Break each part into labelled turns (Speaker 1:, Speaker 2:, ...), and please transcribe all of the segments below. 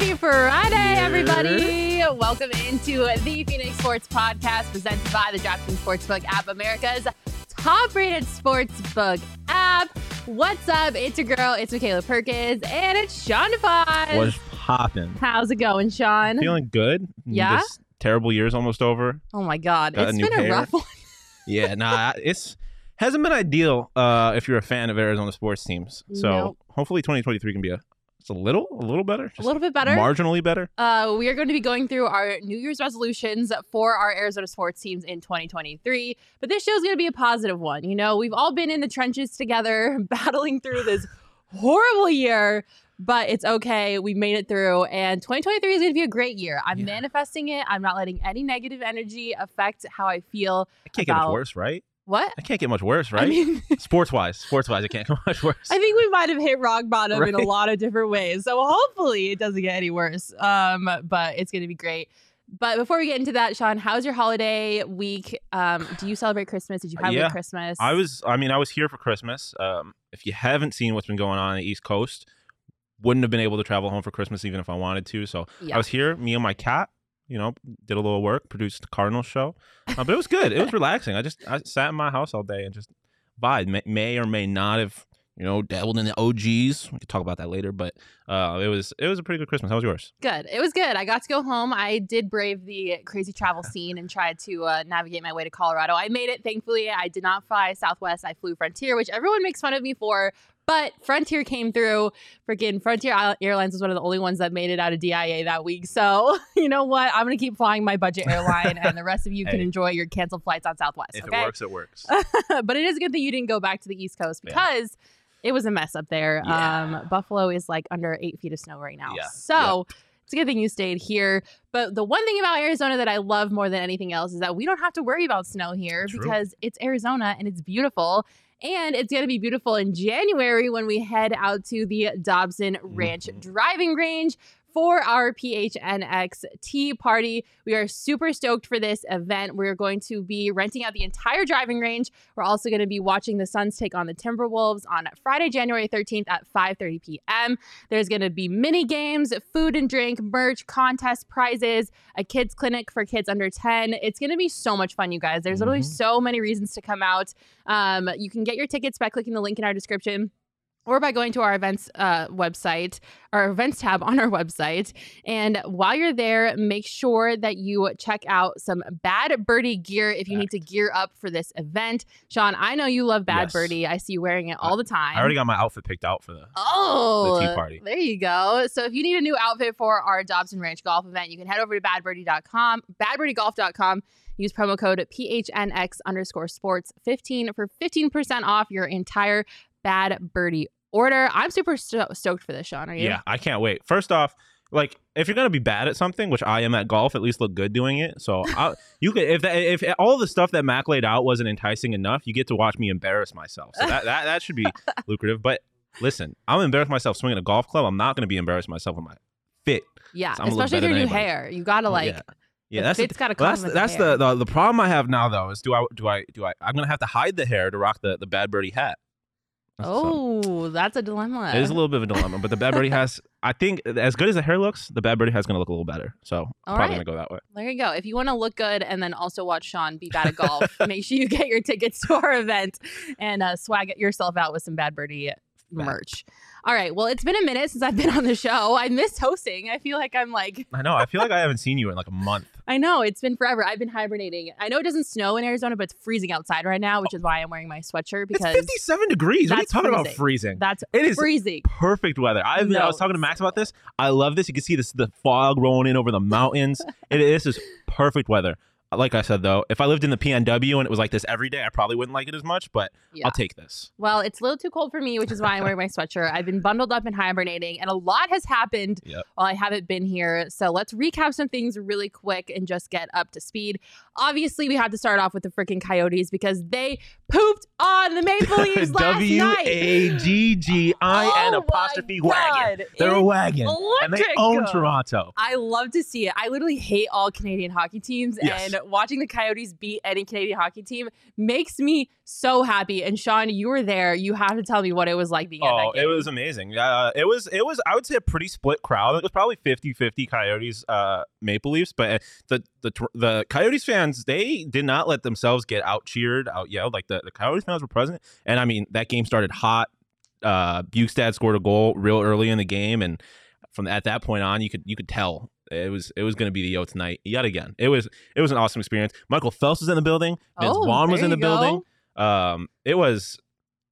Speaker 1: Happy Friday, everybody! Welcome into the Phoenix Sports Podcast presented by the DraftKings Sportsbook app, America's top-rated sportsbook app. What's up? It's your girl. It's Makayla Perkins, and it's Shawn DePaz.
Speaker 2: What's popping?
Speaker 1: How's it going, Shawn?
Speaker 2: Feeling good.
Speaker 1: Yeah?
Speaker 2: This terrible year's almost over.
Speaker 1: oh my God,
Speaker 2: Got a
Speaker 1: it's
Speaker 2: new
Speaker 1: been a rough one.
Speaker 2: Yeah, nah, it's hasn't been ideal uh, if you're a fan of Arizona sports teams. So
Speaker 1: Nope.
Speaker 2: hopefully 2023 can be a just a little, a little better,
Speaker 1: A little bit better.
Speaker 2: marginally better.
Speaker 1: Uh, we are going to be going through our New Year's resolutions for our Arizona sports teams in 2023. But this show is going to be a positive one. You know, we've all been in the trenches together, battling through this horrible year, but it's okay. We made it through, and 2023 is going to be a great year. I'm
Speaker 2: Yeah.
Speaker 1: manifesting it. I'm not letting any negative energy affect how I feel.
Speaker 2: It can't get much worse, right?
Speaker 1: What?
Speaker 2: I can't get much worse, right?
Speaker 1: I mean,
Speaker 2: sports wise, sports wise, it can't get much worse.
Speaker 1: I think we might have hit rock bottom in a lot of different ways. So hopefully it doesn't get any worse. Um, but it's going to be great. But before we get into that, Shawn, how's your holiday week? Um, do you celebrate Christmas? Did you have a
Speaker 2: Yeah.
Speaker 1: good Christmas?
Speaker 2: I was, I mean, I was here for Christmas. Um, if you haven't seen what's been going on on the East Coast, wouldn't have been able to travel home for Christmas even if I wanted to. So
Speaker 1: Yeah.
Speaker 2: I was here, me and my cat. You know, did a little work, produced the Cardinals show, uh, but it was good. It was relaxing. I just I sat in my house all day and just vibed. May, may or may not have you know dabbled in the OGs. We could talk about that later, but uh, it was it was a pretty good Christmas. How was yours?
Speaker 1: Good. It was good. I got to go home. I did brave the crazy travel scene and tried to uh, navigate my way to Colorado. I made it, thankfully. I did not fly Southwest. I flew Frontier, which everyone makes fun of me for. But Frontier came through. Freaking Frontier Airlines was one of the only ones that made it out of DIA that week. So, you know what? I'm to keep flying my budget airline, and the rest of you can enjoy your canceled flights on Southwest.
Speaker 2: If
Speaker 1: okay?
Speaker 2: it works, it works.
Speaker 1: but it is a good thing you didn't go back to the East Coast
Speaker 2: Yeah.
Speaker 1: because it was a mess up there.
Speaker 2: Yeah.
Speaker 1: Um, Buffalo is like under eight feet of snow right now.
Speaker 2: Yeah.
Speaker 1: So it's a good thing you stayed here. But the one thing about Arizona that I love more than anything else is that we don't have to worry about snow here
Speaker 2: True.
Speaker 1: because it's Arizona and it's beautiful. And it's going to be beautiful in January when we head out to the Dobson Ranch
Speaker 2: Mhm.
Speaker 1: driving range for our PHNX Tee Party. We are super stoked for this event. We're going to be renting out the entire driving range. We're also going to be watching the Suns take on the Timberwolves on Friday, January 13th at 5:30 p.m. There's going to be mini games, food and drink, merch, contest prizes, a kids clinic for kids under 10. It's going to be so much fun, you guys. There's literally
Speaker 2: Mhm.
Speaker 1: so many reasons to come out. Um, you can get your tickets by clicking the link in our description or by going to our events uh, website, our events tab on our website. And while you're there, make sure that you check out some Bad Birdie gear if you need to gear up for this event. Shawn, I know you love Bad
Speaker 2: Yes.
Speaker 1: Birdie. I see you wearing it all the time.
Speaker 2: I already got my outfit picked out for the.
Speaker 1: Oh,
Speaker 2: the Tee Party.
Speaker 1: There you go. So if you need a new outfit for our Dobson Ranch golf event, you can head over to badbirdie.com, badbirdiegolf.com. Use promo code PHNX underscore sports 15 for 15% off your entire Bad Birdie order. I'm super sto- stoked for this, Shawn. Are you?
Speaker 2: Yeah, I can't wait. First off, like if you're gonna be bad at something, which I am at golf, at least look good doing it. So I, you could if that, if all the stuff that Mac laid out wasn't enticing enough, you get to watch me embarrass myself. So that that, that should be lucrative. But listen, I'm embarrassed myself swinging a golf club. I'm not gonna be embarrassed myself with my fit.
Speaker 1: Yeah.
Speaker 2: So
Speaker 1: Especially with your new
Speaker 2: anybody.
Speaker 1: hair. You got to
Speaker 2: Oh,
Speaker 1: like,
Speaker 2: yeah. That's
Speaker 1: fit's gotta
Speaker 2: well,
Speaker 1: come
Speaker 2: that's
Speaker 1: the
Speaker 2: that's the, the the problem I have now though is do I do I do I I'm gonna have to hide the hair to rock the the bad birdie hat. That's what's up.
Speaker 1: Oh, that's a dilemma.
Speaker 2: It is a little bit of a dilemma, but the bad birdie has. I think as good as the hair looks, the bad birdie has going to look a little better. So
Speaker 1: All
Speaker 2: probably
Speaker 1: right.
Speaker 2: going to go that way.
Speaker 1: There you go. If you want to look good and then also watch Shawn be bad at golf, make sure you get your tickets to our event and uh, swag yourself out with some Bad Birdie merch. All right. Well, it's been a minute since I've been on the show. I missed hosting. I feel like I'm like,
Speaker 2: I know. I feel like I haven't seen you in like a month.
Speaker 1: I know it's been forever. I've been hibernating. I know it doesn't snow in Arizona, but it's freezing outside right now, which is why I'm wearing my sweatshirt
Speaker 2: It's
Speaker 1: because
Speaker 2: 57 degrees. What are you talking about
Speaker 1: freezing.
Speaker 2: freezing?
Speaker 1: that's
Speaker 2: It is
Speaker 1: freezing.
Speaker 2: perfect weather. I, I
Speaker 1: No,
Speaker 2: was talking to Max about this. I love this. You can see this the fog rolling in over the mountains. it is just perfect weather. Like I said though, if I lived in the PNW and it was like this every day, I probably wouldn't like it as much. But
Speaker 1: Yeah.
Speaker 2: I'll take this.
Speaker 1: Well, it's a little too cold for me, which is why I'm wearing my sweatshirt. I've been bundled up and hibernating, and a lot has happened
Speaker 2: Yep.
Speaker 1: while I haven't been here. So let's recap some things really quick and just get up to speed. Obviously, we had to start off with the freaking Coyotes because they pooped on the Maple Leafs last
Speaker 2: W
Speaker 1: night.
Speaker 2: A G G I N
Speaker 1: Oh
Speaker 2: apostrophe wagon. They're a wagon, and they own Toronto.
Speaker 1: I love to see it. I literally hate all Canadian hockey teams,
Speaker 2: Yes.
Speaker 1: and watching the Coyotes beat any Canadian hockey team makes me so happy. And Shawn, you were there. You have to tell me what it was like being
Speaker 2: Oh, it was amazing. Uh, it was it was I would say a pretty split crowd. It was probably 50-50 Coyotes uh, Maple Leafs, but uh, the the the Coyotes fans they did not let themselves get out cheered, out yelled. Like the, the Coyotes fans were present, and I mean that game started hot. Uh, Bjugstad scored a goal real early in the game, and from at that point on, you could you could tell it was it was going to be the yo tonight yet again. It was it was an awesome experience. Michael Phelps was in the building. Vince
Speaker 1: Oh,
Speaker 2: Vaughn was in the
Speaker 1: go.
Speaker 2: building. Um, it was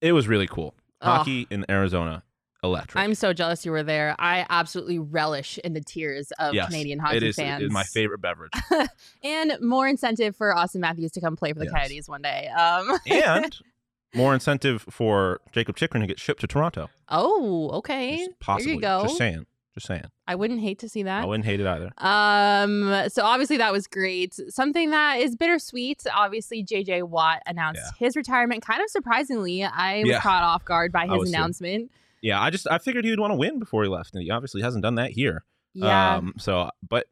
Speaker 2: it was really cool.
Speaker 1: Oh.
Speaker 2: Hockey in Arizona, electric.
Speaker 1: I'm so jealous you were there. I absolutely relish in the tears of
Speaker 2: Yes,
Speaker 1: Canadian hockey
Speaker 2: it is,
Speaker 1: fans.
Speaker 2: It is my favorite beverage.
Speaker 1: and more incentive for Auston Matthews to come play for the
Speaker 2: Yes.
Speaker 1: Coyotes one day. Um,
Speaker 2: and more incentive for Jakob Chychrun to get shipped to Toronto.
Speaker 1: oh, okay.
Speaker 2: Just possibly.
Speaker 1: There you go.
Speaker 2: Just saying. Just saying.
Speaker 1: I wouldn't hate to see that.
Speaker 2: I wouldn't hate it either.
Speaker 1: Um, so obviously that was great. Something that is bittersweet. Obviously, JJ Watt announced
Speaker 2: Yeah.
Speaker 1: his retirement. Kind of surprisingly, I was
Speaker 2: Yeah.
Speaker 1: caught off guard by his
Speaker 2: was too.
Speaker 1: announcement.
Speaker 2: Yeah, I just I figured he would want to win before he left, and he obviously hasn't done that here.
Speaker 1: Yeah.
Speaker 2: Um, so, but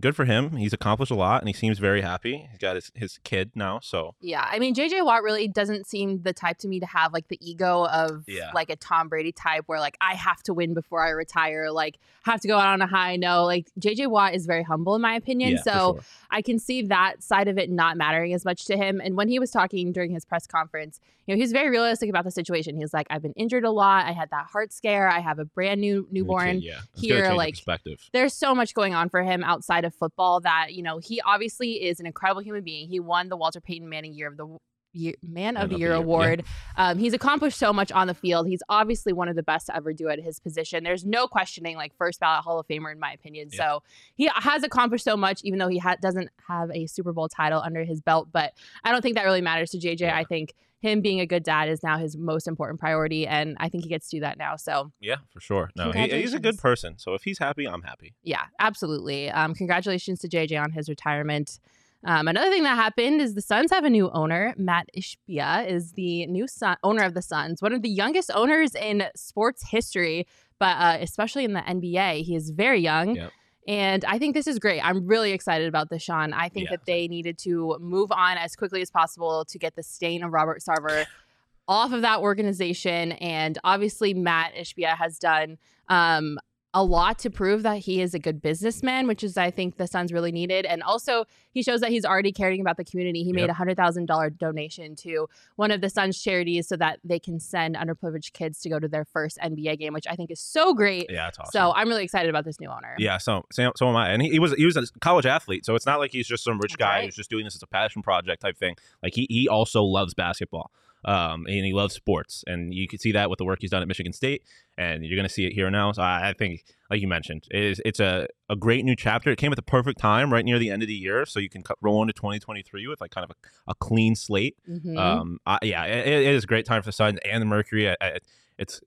Speaker 2: good for him. He's accomplished a lot, and he seems very happy. He's got his, his kid now, so
Speaker 1: Yeah, I mean JJ Watt really doesn't seem the type to me to have like the ego of
Speaker 2: Yeah.
Speaker 1: like a Tom Brady type where like I have to win before I retire, like have to go out on a high note. Like JJ Watt is very humble in my opinion.
Speaker 2: yeah,
Speaker 1: so
Speaker 2: sure.
Speaker 1: I can see that side of it not mattering as much to him. And when he was talking during his press conference, you know, he was very realistic about the situation. He was like, I've been injured a lot. I had that heart scare. I have a brand new
Speaker 2: The kid,
Speaker 1: newborn.
Speaker 2: yeah,
Speaker 1: here,
Speaker 2: gonna change your
Speaker 1: like,
Speaker 2: perspective.
Speaker 1: There's so much going on for him outside of football that, you know, he obviously is an incredible human being. He won the Walter Payton Manning Year of the Year, Man of the Year
Speaker 2: yeah.
Speaker 1: award. Um, he's accomplished so much on the field. He's obviously one of the best to ever do at his position. There's no questioning, like first ballot Hall of Famer in my opinion.
Speaker 2: Yeah.
Speaker 1: So he has accomplished so much, even though he ha- doesn't have a Super Bowl title under his belt. But I don't think that really matters to JJ.
Speaker 2: Yeah.
Speaker 1: I think him being a good dad is now his most important priority, and I think he gets to do that now. So
Speaker 2: Yeah, for sure. No, he, he's a good person. So if he's happy, I'm happy.
Speaker 1: yeah, absolutely. Um, congratulations to JJ on his retirement. Um, another thing that happened is the Suns have a new owner. Matt Ishbia is the new son- owner of the Suns, one of the youngest owners in sports history, but uh, especially in the NBA. He is very young.
Speaker 2: Yep.
Speaker 1: And I think this is great. I'm really excited about this, Sean. I think
Speaker 2: Yeah.
Speaker 1: that they needed to move on as quickly as possible to get the stain of Robert Sarver off of that organization. And obviously, Matt Ishbia has done um, a lot to prove that he is a good businessman, which is, I think, the Suns really needed. And also, he shows that he's already caring about the community. He made a hundred thousand dollar donation to one of the Suns charities so that they can send underprivileged kids to go to their first NBA game, which I think is so great.
Speaker 2: Yeah, it's awesome.
Speaker 1: So I'm really excited about this new owner.
Speaker 2: Yeah, so so, so am I. And he, he was he was a college athlete, so it's not like he's just some rich
Speaker 1: That's
Speaker 2: guy
Speaker 1: right.
Speaker 2: who's just doing this as a passion project type thing. Like he he also loves basketball. Um, and he loves sports, and you can see that with the work he's done at Michigan State, and you're going to see it here now. So I, I think, like you mentioned, it is it's a, a great new chapter. It came at the perfect time, right near the end of the year, so you can cut, roll into 2023 with like kind of a, a clean slate.
Speaker 1: Mhm.
Speaker 2: Um, I, yeah, it, it is a great time for the Sun and the Mercury. I, it's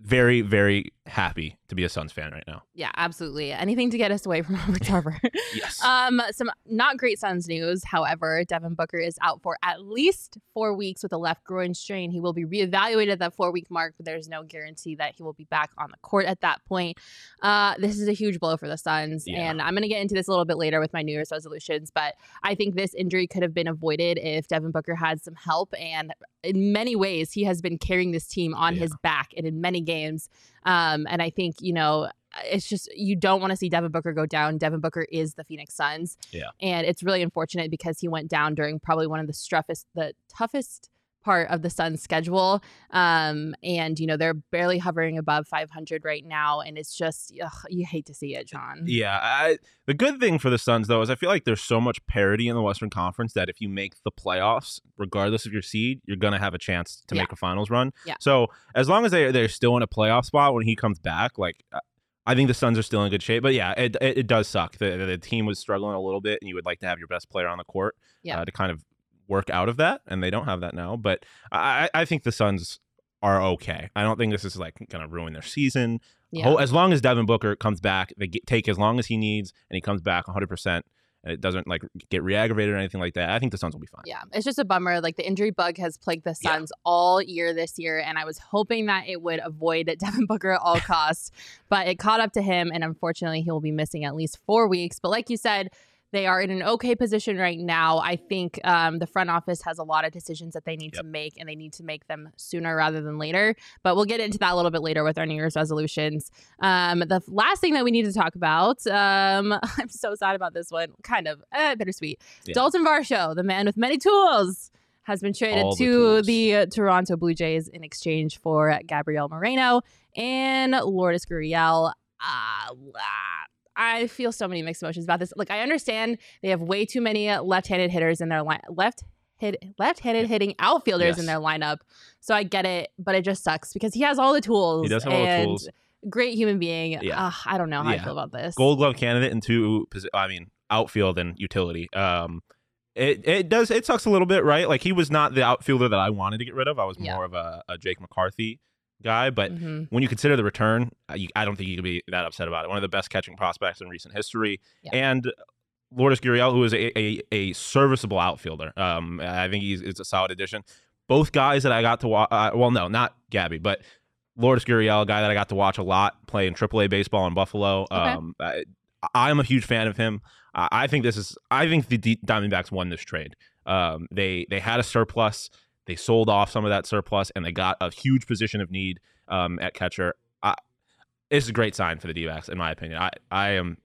Speaker 2: very very happy to be a Suns fan right now.
Speaker 1: yeah, absolutely. Anything to get us away from Robert Sarver.
Speaker 2: Yes.
Speaker 1: Um, some not great Suns news. However, Devin Booker is out for at least four weeks with a left groin strain. He will be reevaluated at that four week mark, but there's no guarantee that he will be back on the court at that point. Uh, this is a huge blow for the Suns,
Speaker 2: Yeah.
Speaker 1: and I'm going to get into this a little bit later with my New Year's resolutions. But I think this injury could have been avoided if Devin Booker had some help and in many ways, he has been carrying this team on
Speaker 2: Yeah.
Speaker 1: his back and in many games. Um, and I think, you know, it's just you don't want to see Devin Booker go down. Devin Booker is the Phoenix Suns.
Speaker 2: Yeah.
Speaker 1: And it's really unfortunate because he went down during probably one of the toughest the toughest part of the Suns schedule. Um, and you know, they're barely hovering above 500 right now. And it's just ugh, you hate to see it, John.
Speaker 2: Yeah, I, the good thing for the Suns though is I feel like there's so much parity in the Western Conference that if you make the playoffs, regardless of your seed, you're gonna have a chance to
Speaker 1: Yeah.
Speaker 2: make a finals run.
Speaker 1: Yeah.
Speaker 2: So as long as they they're still in a playoff spot when he comes back, like uh, I think the Suns are still in good shape. But yeah, it it, it does suck. The, the team was struggling a little bit, and you would like to have your best player on the court
Speaker 1: Yeah.
Speaker 2: uh, to kind of work out of that, and they don't have that now. But I I think the Suns are okay. I don't think this is like gonna ruin their season.
Speaker 1: Yeah.
Speaker 2: As long as Devin Booker comes back, they get, take as long as he needs, and he comes back 100, percent and it doesn't like get re-aggravated or anything like that. I think the Suns will be fine.
Speaker 1: Yeah, it's just a bummer. Like the injury bug has plagued the
Speaker 2: Yeah.
Speaker 1: Suns all year this year, and I was hoping that it would avoid Devin Booker at all costs, but it caught up to him, and unfortunately, he will be missing at least four weeks. But like you said, they are in an okay position right now. I think um, the front office has a lot of decisions that they need
Speaker 2: Yep.
Speaker 1: to make, and they need to make them sooner rather than later. But we'll get into that a little bit later with our New Year's resolutions. Um, the last thing that we need to talk about, um, I'm so sad about this one, kind of uh, bittersweet.
Speaker 2: Yeah.
Speaker 1: Dalton Varsho, the man with many tools, has been traded
Speaker 2: the
Speaker 1: to
Speaker 2: tools.
Speaker 1: the uh, Toronto Blue Jays in exchange for Gabriel Moreno and Lourdes Gurriel. Uh, I feel so many mixed emotions about this. Like, I understand they have way too many left-handed hitters in their line, left hit left-handed hitting outfielders in their lineup. So I get it, but it just sucks because he has all the tools.
Speaker 2: He does have all the tools.
Speaker 1: Great human being.
Speaker 2: Yeah.
Speaker 1: Ugh, I don't know how I feel about this.
Speaker 2: Gold Glove candidate in two, I mean, outfield and utility. Um, it it does it sucks a little bit, right? Like he was not the outfielder that I wanted to get rid of. I was
Speaker 1: Yeah.
Speaker 2: more of a, a Jake McCarthy guy, but
Speaker 1: Mhm.
Speaker 2: when you consider the return, uh, you, I don't think you could be that upset about it. One of the best catching prospects in recent history,
Speaker 1: Yeah.
Speaker 2: and Lourdes Gurriel, who is a, a, a serviceable outfielder. Um, I think he's is a solid addition. Both guys that I got to watch, uh, well, no, not Gabby, but Lourdes Gurriel, a guy that I got to watch a lot playing AAA baseball in Buffalo. Um, I, I'm a huge fan of him. I I think this is. I think the D- Diamondbacks won this trade. Um, they they had a surplus. They sold off some of that surplus, and they got a huge position of need um, at catcher. I, it's a great sign for the D-backs, in my opinion. I I am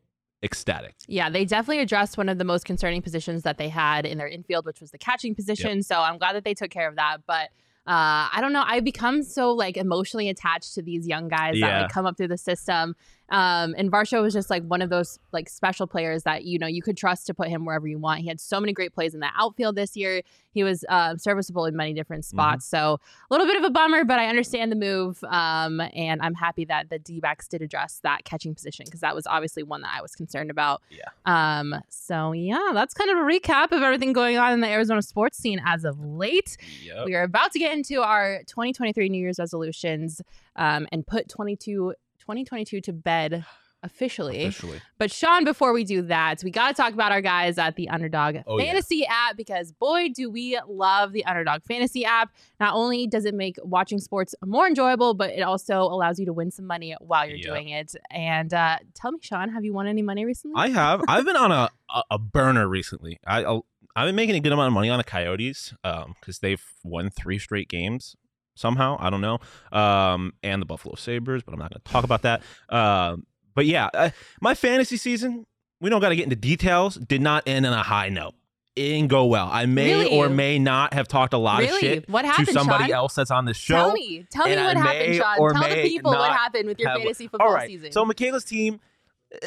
Speaker 2: ecstatic.
Speaker 1: Yeah, they definitely addressed one of the most concerning positions that they had in their infield, which was the catching position. So I'm glad that they took care of that. But uh, I don't know. I've become so like emotionally attached to these young guys that
Speaker 2: Yeah.
Speaker 1: like come up through the system. Um, and Varsho was just like one of those like special players that you know you could trust to put him wherever you want. He had so many great plays in the outfield this year. He was uh, serviceable in many different spots. So a little bit of a bummer, but I understand the move. Um, and I'm happy that the D backs did address that catching position because that was obviously one that I was concerned about.
Speaker 2: Yeah.
Speaker 1: Um, so yeah, that's kind of a recap of everything going on in the Arizona sports scene as of late.
Speaker 2: Yep.
Speaker 1: We are about to get into our 2023 New Year's resolutions um, and put 22, 2022 to bed officially.
Speaker 2: Officially.
Speaker 1: But Shawn, before we do that, we got to talk about our guys at the Underdog
Speaker 2: Oh, yeah.
Speaker 1: Fantasy app because boy, do we love the Underdog Fantasy app. Not only does it make watching sports more enjoyable, but it also allows you to win some money while you're
Speaker 2: Yeah.
Speaker 1: doing it. And uh, tell me, Shawn, have you won any money recently?
Speaker 2: I have. I've been on a, a, a burner recently. I I'll, I've been making a good amount of money on the Coyotes because they've won three straight games somehow. I don't know. Um, and the Buffalo Sabres, but I'm not going to talk about that. Um, but yeah, uh, my fantasy season. We don't got to get into details. Did not end on a high note. It didn't go well. I may
Speaker 1: Really?
Speaker 2: or may not have talked a lot
Speaker 1: really?
Speaker 2: of shit
Speaker 1: what happened,
Speaker 2: to somebody
Speaker 1: Shawn?
Speaker 2: else that's on the show.
Speaker 1: Tell me. Tell me what
Speaker 2: I
Speaker 1: happened,
Speaker 2: Shawn.
Speaker 1: Tell the people what happened with your
Speaker 2: have-
Speaker 1: fantasy football
Speaker 2: All right.
Speaker 1: season.
Speaker 2: So Makayla's team.
Speaker 1: uh,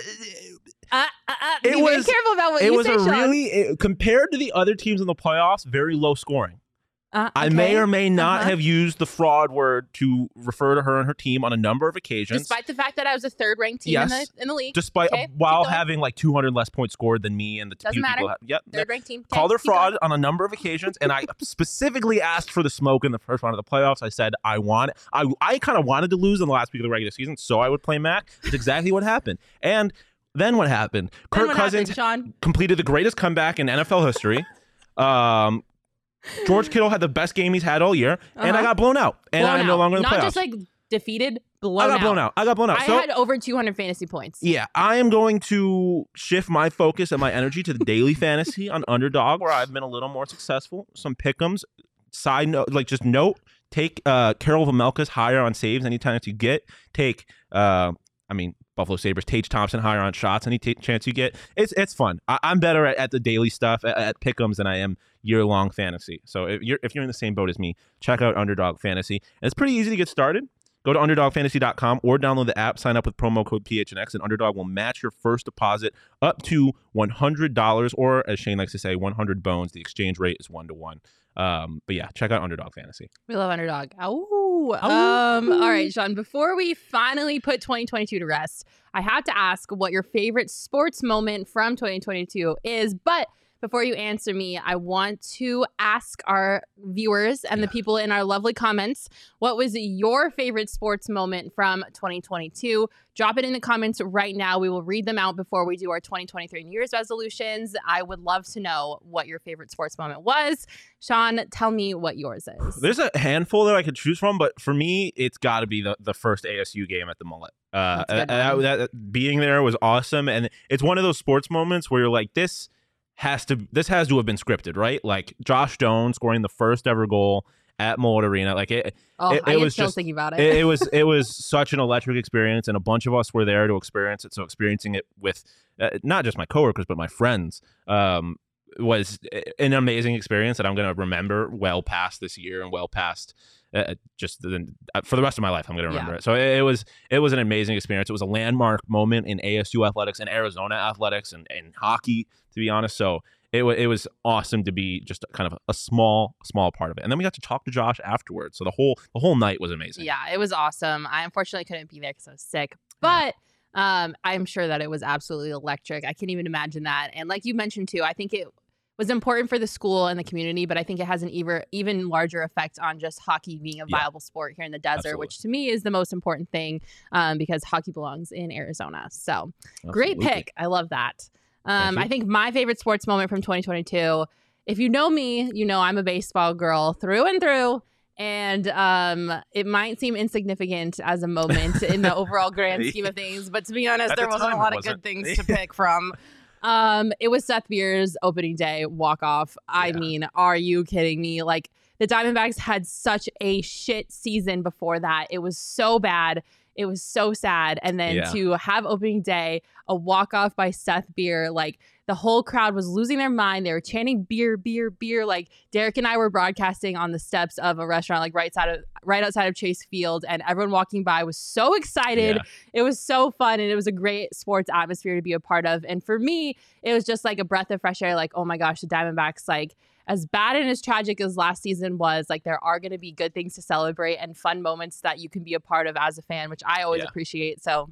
Speaker 1: uh, uh,
Speaker 2: it
Speaker 1: be
Speaker 2: was-
Speaker 1: careful about what
Speaker 2: it
Speaker 1: you
Speaker 2: was
Speaker 1: say,
Speaker 2: a
Speaker 1: Shawn.
Speaker 2: really it- compared to the other teams in the playoffs, very low scoring.
Speaker 1: Uh,
Speaker 2: I may or may not
Speaker 1: Uh-huh.
Speaker 2: have used the fraud word to refer to her and her team on a number of occasions,
Speaker 1: Despite the fact that I was a third ranked team in, the, in the league.
Speaker 2: despite
Speaker 1: Okay, keep
Speaker 2: while having like 200 less points scored than me and the
Speaker 1: Doesn't matter.
Speaker 2: people. Have, yep.
Speaker 1: Third ranked team. Okay,
Speaker 2: Called her fraud on a number of occasions, and I specifically asked for the smoke in the first round of the playoffs. I said I want, I, I kind of wanted to lose in the last week of the regular season, so I would play Mac. It's exactly what happened. And then what happened?
Speaker 1: Then
Speaker 2: Kirk
Speaker 1: what
Speaker 2: Cousins
Speaker 1: happened,
Speaker 2: completed the greatest comeback in NFL history. Um, George Kittle had the best game he's had all year, and I
Speaker 1: Uh-huh.
Speaker 2: got blown out, and
Speaker 1: Blown
Speaker 2: I'm no longer in the
Speaker 1: Not
Speaker 2: playoffs.
Speaker 1: just like defeated, blown
Speaker 2: I got
Speaker 1: out.
Speaker 2: blown out. I got blown out.
Speaker 1: I
Speaker 2: so
Speaker 1: had over 200 fantasy points.
Speaker 2: yeah, I am going to shift my focus and my energy to the daily fantasy on underdog, where I've been a little more successful. Some pickums, side note, like just note, take uh, Karel Vejmelka's higher on saves anytime that you get. Take, uh, I mean, Buffalo Sabres, Tage Thompson higher on shots any t- chance you get. It's it's fun. I, am better at, at, the daily stuff at, at pick'ems than I am year long fantasy. So if you're if you're in the same boat as me, check out Underdog Fantasy. And it's pretty easy to get started. Go to underdogfantasy.com or download the app, sign up with promo code PHNX, and Underdog will match your first deposit up to $100, or as Shane likes to say, 100 bones. The exchange rate is one to one. Um, but yeah, check out Underdog Fantasy.
Speaker 1: We love Underdog. Oh, um, all right, Shawn. Before we finally put 2022 to rest, I have to ask what your favorite sports moment from 2022 is. But before you answer me, I want to ask our viewers and yeah. the people in our lovely comments what was your favorite sports moment from 2022? Drop it in the comments right now. We will read them out before we do our 2023 New Year's resolutions. I would love to know what your favorite sports moment was. Shawn, tell me what yours is.
Speaker 2: There's a handful that I could choose from, but for me, it's got to be the, the first ASU game at the Mullet. Uh, that, that, being there was awesome. And it's one of those sports moments where you're like, this has to this has to have been scripted, right? Like Josh Doan scoring the first ever goal at Mullet Arena. Like it,
Speaker 1: oh,
Speaker 2: it,
Speaker 1: it
Speaker 2: was
Speaker 1: just thinking about it.
Speaker 2: it. it. was it was such an electric experience, and a bunch of us were there to experience it. So experiencing it with uh, not just my coworkers but my friends um, was an amazing experience that I'm going to remember well past this year and well past uh, uh just the, uh, for the rest of my life. I'm going to remember yeah. it. So it, it, was it was an amazing experience. It was a landmark moment in ASU athletics and Arizona athletics and, and hockey, to be honest. So it was it was awesome to be just kind of a small small part of it. And then we got to talk to Josh afterwards. So the whole the whole night was amazing.
Speaker 1: Yeah, it was awesome. I unfortunately couldn't be there because I was sick, but. Um, I'm sure that it was absolutely electric. I can't even imagine that. And like you mentioned too, I think it was important for the school and the community, but I think it has an even even larger effect on just hockey being a viable sport here in the desert, Absolutely. which to me is the most important thing um, because hockey belongs in Arizona. So Absolutely. great pick. I love that. Um, I think my favorite sports moment from 2022. If you know me, you know I'm a baseball girl through and through. And um, it might seem insignificant as a moment in the overall grand scheme of things, but to be honest, At there the wasn't a lot of good things to pick from. Um, it was Seth Beer's opening day walk off. I yeah. mean, are you kidding me? Like the Diamondbacks had such a shit season before that. It was so bad. It was so sad. And then yeah. to have opening day, a walk off by Seth Beer, like the whole crowd was losing their mind. They were chanting beer, beer, beer. Like Derek and I were broadcasting on the steps of a restaurant, like right side of right outside of Chase Field, and everyone walking by was so excited. Yeah. It was so fun, and it was a great sports atmosphere to be a part of. And for me, it was just like a breath of fresh air. Like, oh my gosh, the Diamondbacks, like as bad and as tragic as last season was, like there are going to be good things to celebrate and fun moments that you can be a part of as a fan, which I always yeah. appreciate. So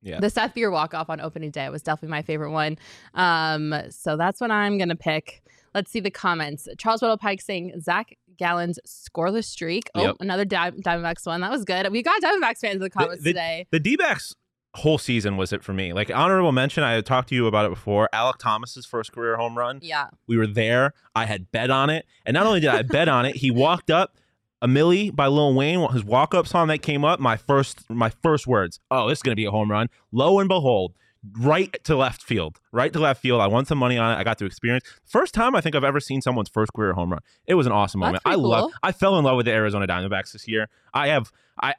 Speaker 1: yeah. The Seth Beer walk off on opening day was definitely my favorite one. Um, so that's what I'm gonna pick. Let's see the comments. Charles Weddle Pike saying Zach Gallen's scoreless streak. Oh, yep. another Diamondbacks one. That was good. We got Diamondbacks fans in the comments
Speaker 2: the, the,
Speaker 1: today.
Speaker 2: The D backs whole season was it for me. Like honorable mention, I had talked to you about it before. Alec Thomas's first career home run.
Speaker 1: Yeah.
Speaker 2: We were there. I had bet on it. And not only did I bet on it, he walked up a Milli by Lil Wayne, his walk up song that came up, my first my first words, oh, this is gonna be a home run. Lo and behold, right to left field, right to left field. I won some money on it. I got to experience first time I think I've ever seen someone's first career home run. It was an awesome moment. I cool. love. I fell in love with the Arizona Diamondbacks this year. I have. I.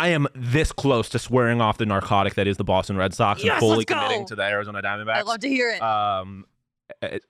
Speaker 2: I am this close to swearing off the narcotic that is the Boston Red Sox
Speaker 1: yes,
Speaker 2: and fully committing to the Arizona Diamondbacks. I
Speaker 1: love to hear it.
Speaker 2: Um,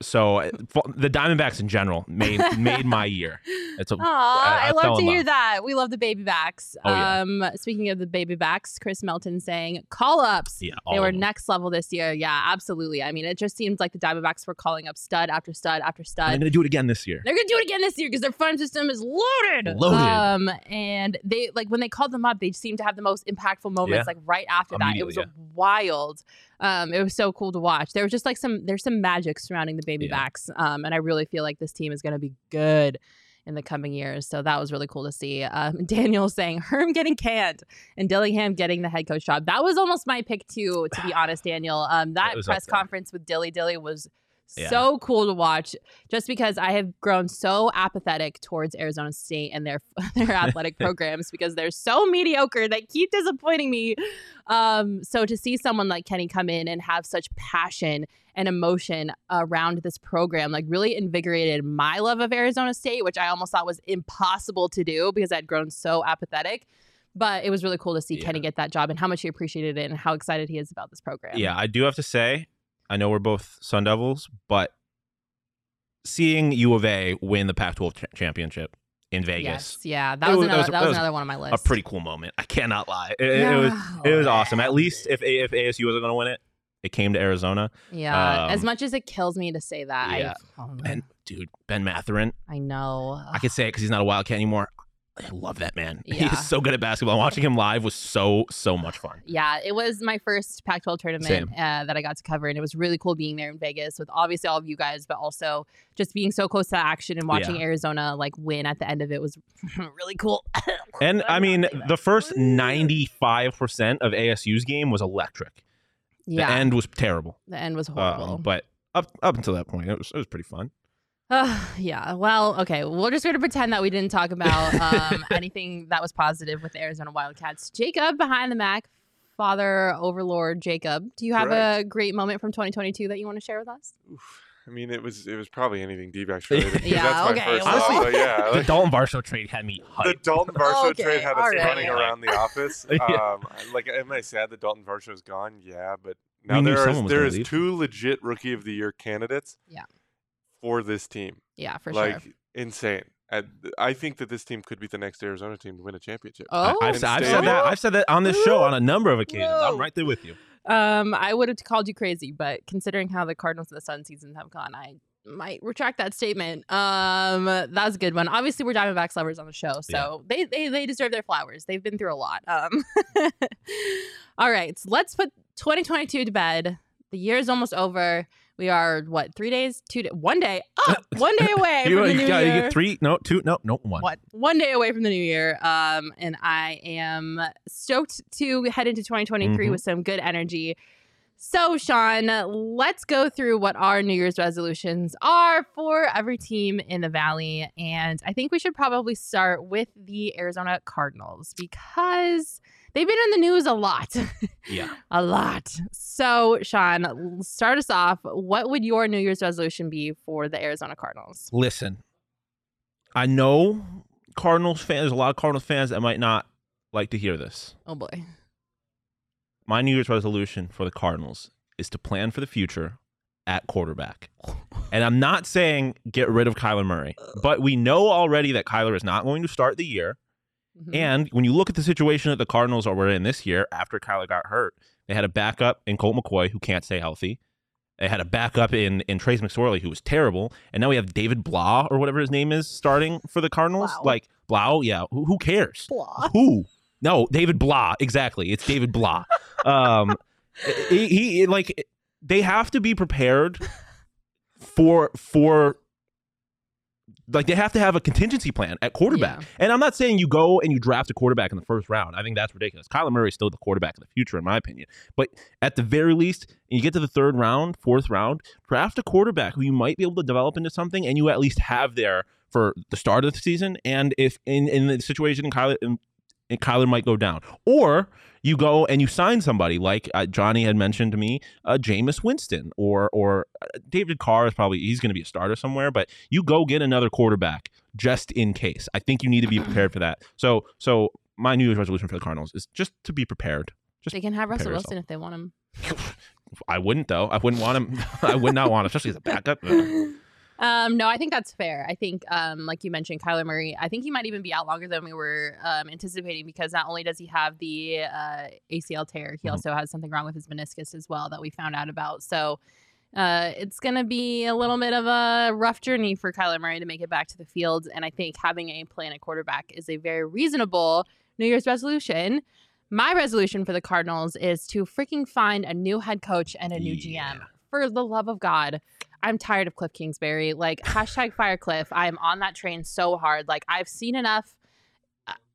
Speaker 2: so uh, the Diamondbacks in general made made my year.
Speaker 1: It's a, Aww, I, I, I love to hear that. We love the baby backs. Oh, yeah. Um, speaking of the baby backs, Chris Melton saying call ups. Yeah, they were next level this year. Yeah, absolutely. I mean, it just seems like the Diamondbacks were calling up stud after stud after stud.
Speaker 2: And they're gonna do it again this year.
Speaker 1: They're gonna do it again this year because their farm system is loaded.
Speaker 2: Loaded.
Speaker 1: Um, and they like when they called them up, they seemed to have the most impactful moments yeah. like right after that. It was yeah. wild. Um, it was so cool to watch. There was just like some there's some magic surrounding the baby yeah. backs. Um, and I really feel like this team is gonna be good in the coming years. So that was really cool to see. Um, Daniel saying Herm getting canned and Dillingham getting the head coach job. That was almost my pick too, to be honest, Daniel. Um, that press conference with Dilly Dilly was
Speaker 2: Yeah.
Speaker 1: So cool to watch just because I have grown so apathetic towards Arizona State and their their athletic programs because they're so mediocre that keep disappointing me. Um, so to see someone like Kenny come in and have such passion and emotion around this program like really invigorated my love of Arizona State, which I almost thought was impossible to do because I'd grown so apathetic. But it was really cool to see
Speaker 2: Yeah.
Speaker 1: Kenny get that job and how much he appreciated it and how excited he is about this program.
Speaker 2: Yeah, I do have to say, I know we're both Sun Devils, but seeing U of A win the Pac-12 ch- championship in Vegas,
Speaker 1: Yes, yeah, that was,
Speaker 2: was-
Speaker 1: another,
Speaker 2: that was-
Speaker 1: that was another one on my list.
Speaker 2: a pretty cool moment. I cannot lie. It, it was it was awesome. At least if if ASU wasn't going to win it, it came to Arizona.
Speaker 1: Yeah, as
Speaker 2: Um,
Speaker 1: much as it kills me to say that,
Speaker 2: yeah.
Speaker 1: I, oh,
Speaker 2: And dude, Ben Mathurin,
Speaker 1: I know.
Speaker 2: I could say it because he's not a Wildcat anymore. I love that man.
Speaker 1: Yeah.
Speaker 2: He's so good at basketball. Watching him live was so so much fun.
Speaker 1: Yeah, it was my first Pac-12 tournament uh, that I got to cover, and it was really cool being there in Vegas with obviously all of you guys, but also just being so close to action and watching Arizona like win at the end of it was really cool.
Speaker 2: And I mean, the first ninety five percent of ASU's game was electric.
Speaker 1: yeah,
Speaker 2: The end was terrible.
Speaker 1: the end was
Speaker 2: Um,
Speaker 1: horrible.
Speaker 2: but up up until that point, it was it was pretty fun.
Speaker 1: Uh, yeah. Well, okay. We're just going to pretend that we didn't talk about um, anything that was positive with the Arizona Wildcats. Jacob behind the Mac, father overlord Jacob. Do you have a great moment from 2022 that you want to share with us?
Speaker 3: Oof. I mean, it was it was probably anything D-backs related. 'cause
Speaker 1: Yeah,
Speaker 3: that's my
Speaker 1: okay,
Speaker 3: first
Speaker 1: well-
Speaker 3: thought. But yeah,
Speaker 2: The Dalton Varsho trade had me
Speaker 3: the. Dalton Varsho
Speaker 1: Okay,
Speaker 3: trade had us
Speaker 1: all right.
Speaker 3: running around the office.
Speaker 2: Yeah.
Speaker 3: Um, like, am I sad that Dalton Varsho is gone? Yeah, but now
Speaker 2: knew
Speaker 3: there
Speaker 2: someone
Speaker 3: is
Speaker 2: was
Speaker 3: there
Speaker 2: gonna
Speaker 3: is
Speaker 2: leave.
Speaker 3: two legit Rookie of the Year candidates.
Speaker 1: Yeah.
Speaker 3: For this team,
Speaker 1: Yeah, for sure.
Speaker 3: like
Speaker 1: sure.
Speaker 3: insane. And I think that this team could be the next Arizona team to win a championship.
Speaker 1: Oh,
Speaker 2: I, have
Speaker 3: And
Speaker 2: I've said that. I've said that on this show on a number of occasions. I'm right there with you.
Speaker 1: Um, I would have called you crazy, but considering how the Cardinals and the Sun seasons have gone, I might retract that statement. Um, that was a good one. Obviously, we're Diamondbacks lovers on the show, so they, they they deserve their flowers. They've been through a lot. Um, all right, so let's put 2022 to bed. The year is almost over. We are what three days, two, da- one day, oh, one day away
Speaker 2: You,
Speaker 1: from the
Speaker 2: you
Speaker 1: new
Speaker 2: got you get three, no, two, no, no, one.
Speaker 1: What? One day away from the new year. Um, and I am stoked to head into 2023
Speaker 2: Mhm.
Speaker 1: with some good energy. So, Shawn, let's go through what our New Year's resolutions are for every team in the Valley. And I think we should probably start with the Arizona Cardinals because they've been in the news a lot.
Speaker 2: Yeah.
Speaker 1: a lot. So, Shawn, start us off. What would your New Year's resolution be for the Arizona Cardinals?
Speaker 2: Listen, I know Cardinals fans. There's a lot of Cardinals fans that might not like to hear this.
Speaker 1: Oh, boy.
Speaker 2: My New Year's resolution for the Cardinals is to plan for the future at quarterback. And I'm not saying get rid of Kyler Murray, but we know already that Kyler is not going to start the year.
Speaker 1: Mhm.
Speaker 2: And when you look at the situation that the Cardinals are in this year after Kyler got hurt, they had a backup in Colt McCoy who can't stay healthy. They had a backup in in Trace McSorley who was terrible, and now we have David Blah or whatever his name is starting for the Cardinals.
Speaker 1: Blau.
Speaker 2: Like Blau, yeah, who, who cares?
Speaker 1: Blah.
Speaker 2: Who? No, David Blah. Exactly, it's David Blah. um, he, he like they have to be prepared for for like they have to have a contingency plan at quarterback.
Speaker 1: Yeah.
Speaker 2: And I'm not saying you go and you draft a quarterback in the first round. I think that's ridiculous. Kyler Murray is still the quarterback of the future, in my opinion. But at the very least, you get to the third round, fourth round, draft a quarterback who you might be able to develop into something, and you at least have there for the start of the season. And if in in the situation, in Kyler and Kyler might go down, or you go and you sign somebody like uh, Johnny had mentioned to me, uh, Jameis Winston, or or uh, David Carr is probably he's going to be a starter somewhere, but you go get another quarterback just in case. I think you need to be prepared for that. So so my New Year's resolution for the Cardinals is just to be prepared. Just
Speaker 1: They can have Russell Wilson if they want him.
Speaker 2: I wouldn't though. I wouldn't want him. I would not want him, especially as a backup.
Speaker 1: Um, no, I think that's fair. I think, um, like you mentioned, Kyler Murray. I think he might even be out longer than we were um, anticipating because not only does he have the uh, ACL tear, he
Speaker 2: Mhm.
Speaker 1: also has something wrong with his meniscus as well that we found out about. So uh, it's going to be a little bit of a rough journey for Kyler Murray to make it back to the field. And I think having a plan at quarterback is a very reasonable New Year's resolution. My resolution for the Cardinals is to freaking find a new head coach and a new
Speaker 2: Yeah.
Speaker 1: GM. For the love of God, I'm tired of Cliff Kingsbury. Like hashtag fire Cliff. I am on that train so hard. Like I've seen enough.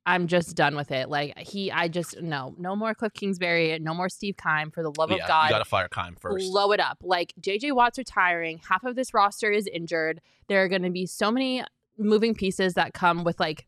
Speaker 1: I'm just done with it. Like he, I just no, no more Cliff Kingsbury, no more Steve Keim. For the love
Speaker 2: yeah,
Speaker 1: of God,
Speaker 2: you got to fire Keim first.
Speaker 1: blow it up. Like JJ Watt's retiring, half of this roster is injured. There are going to be so many moving pieces that come with like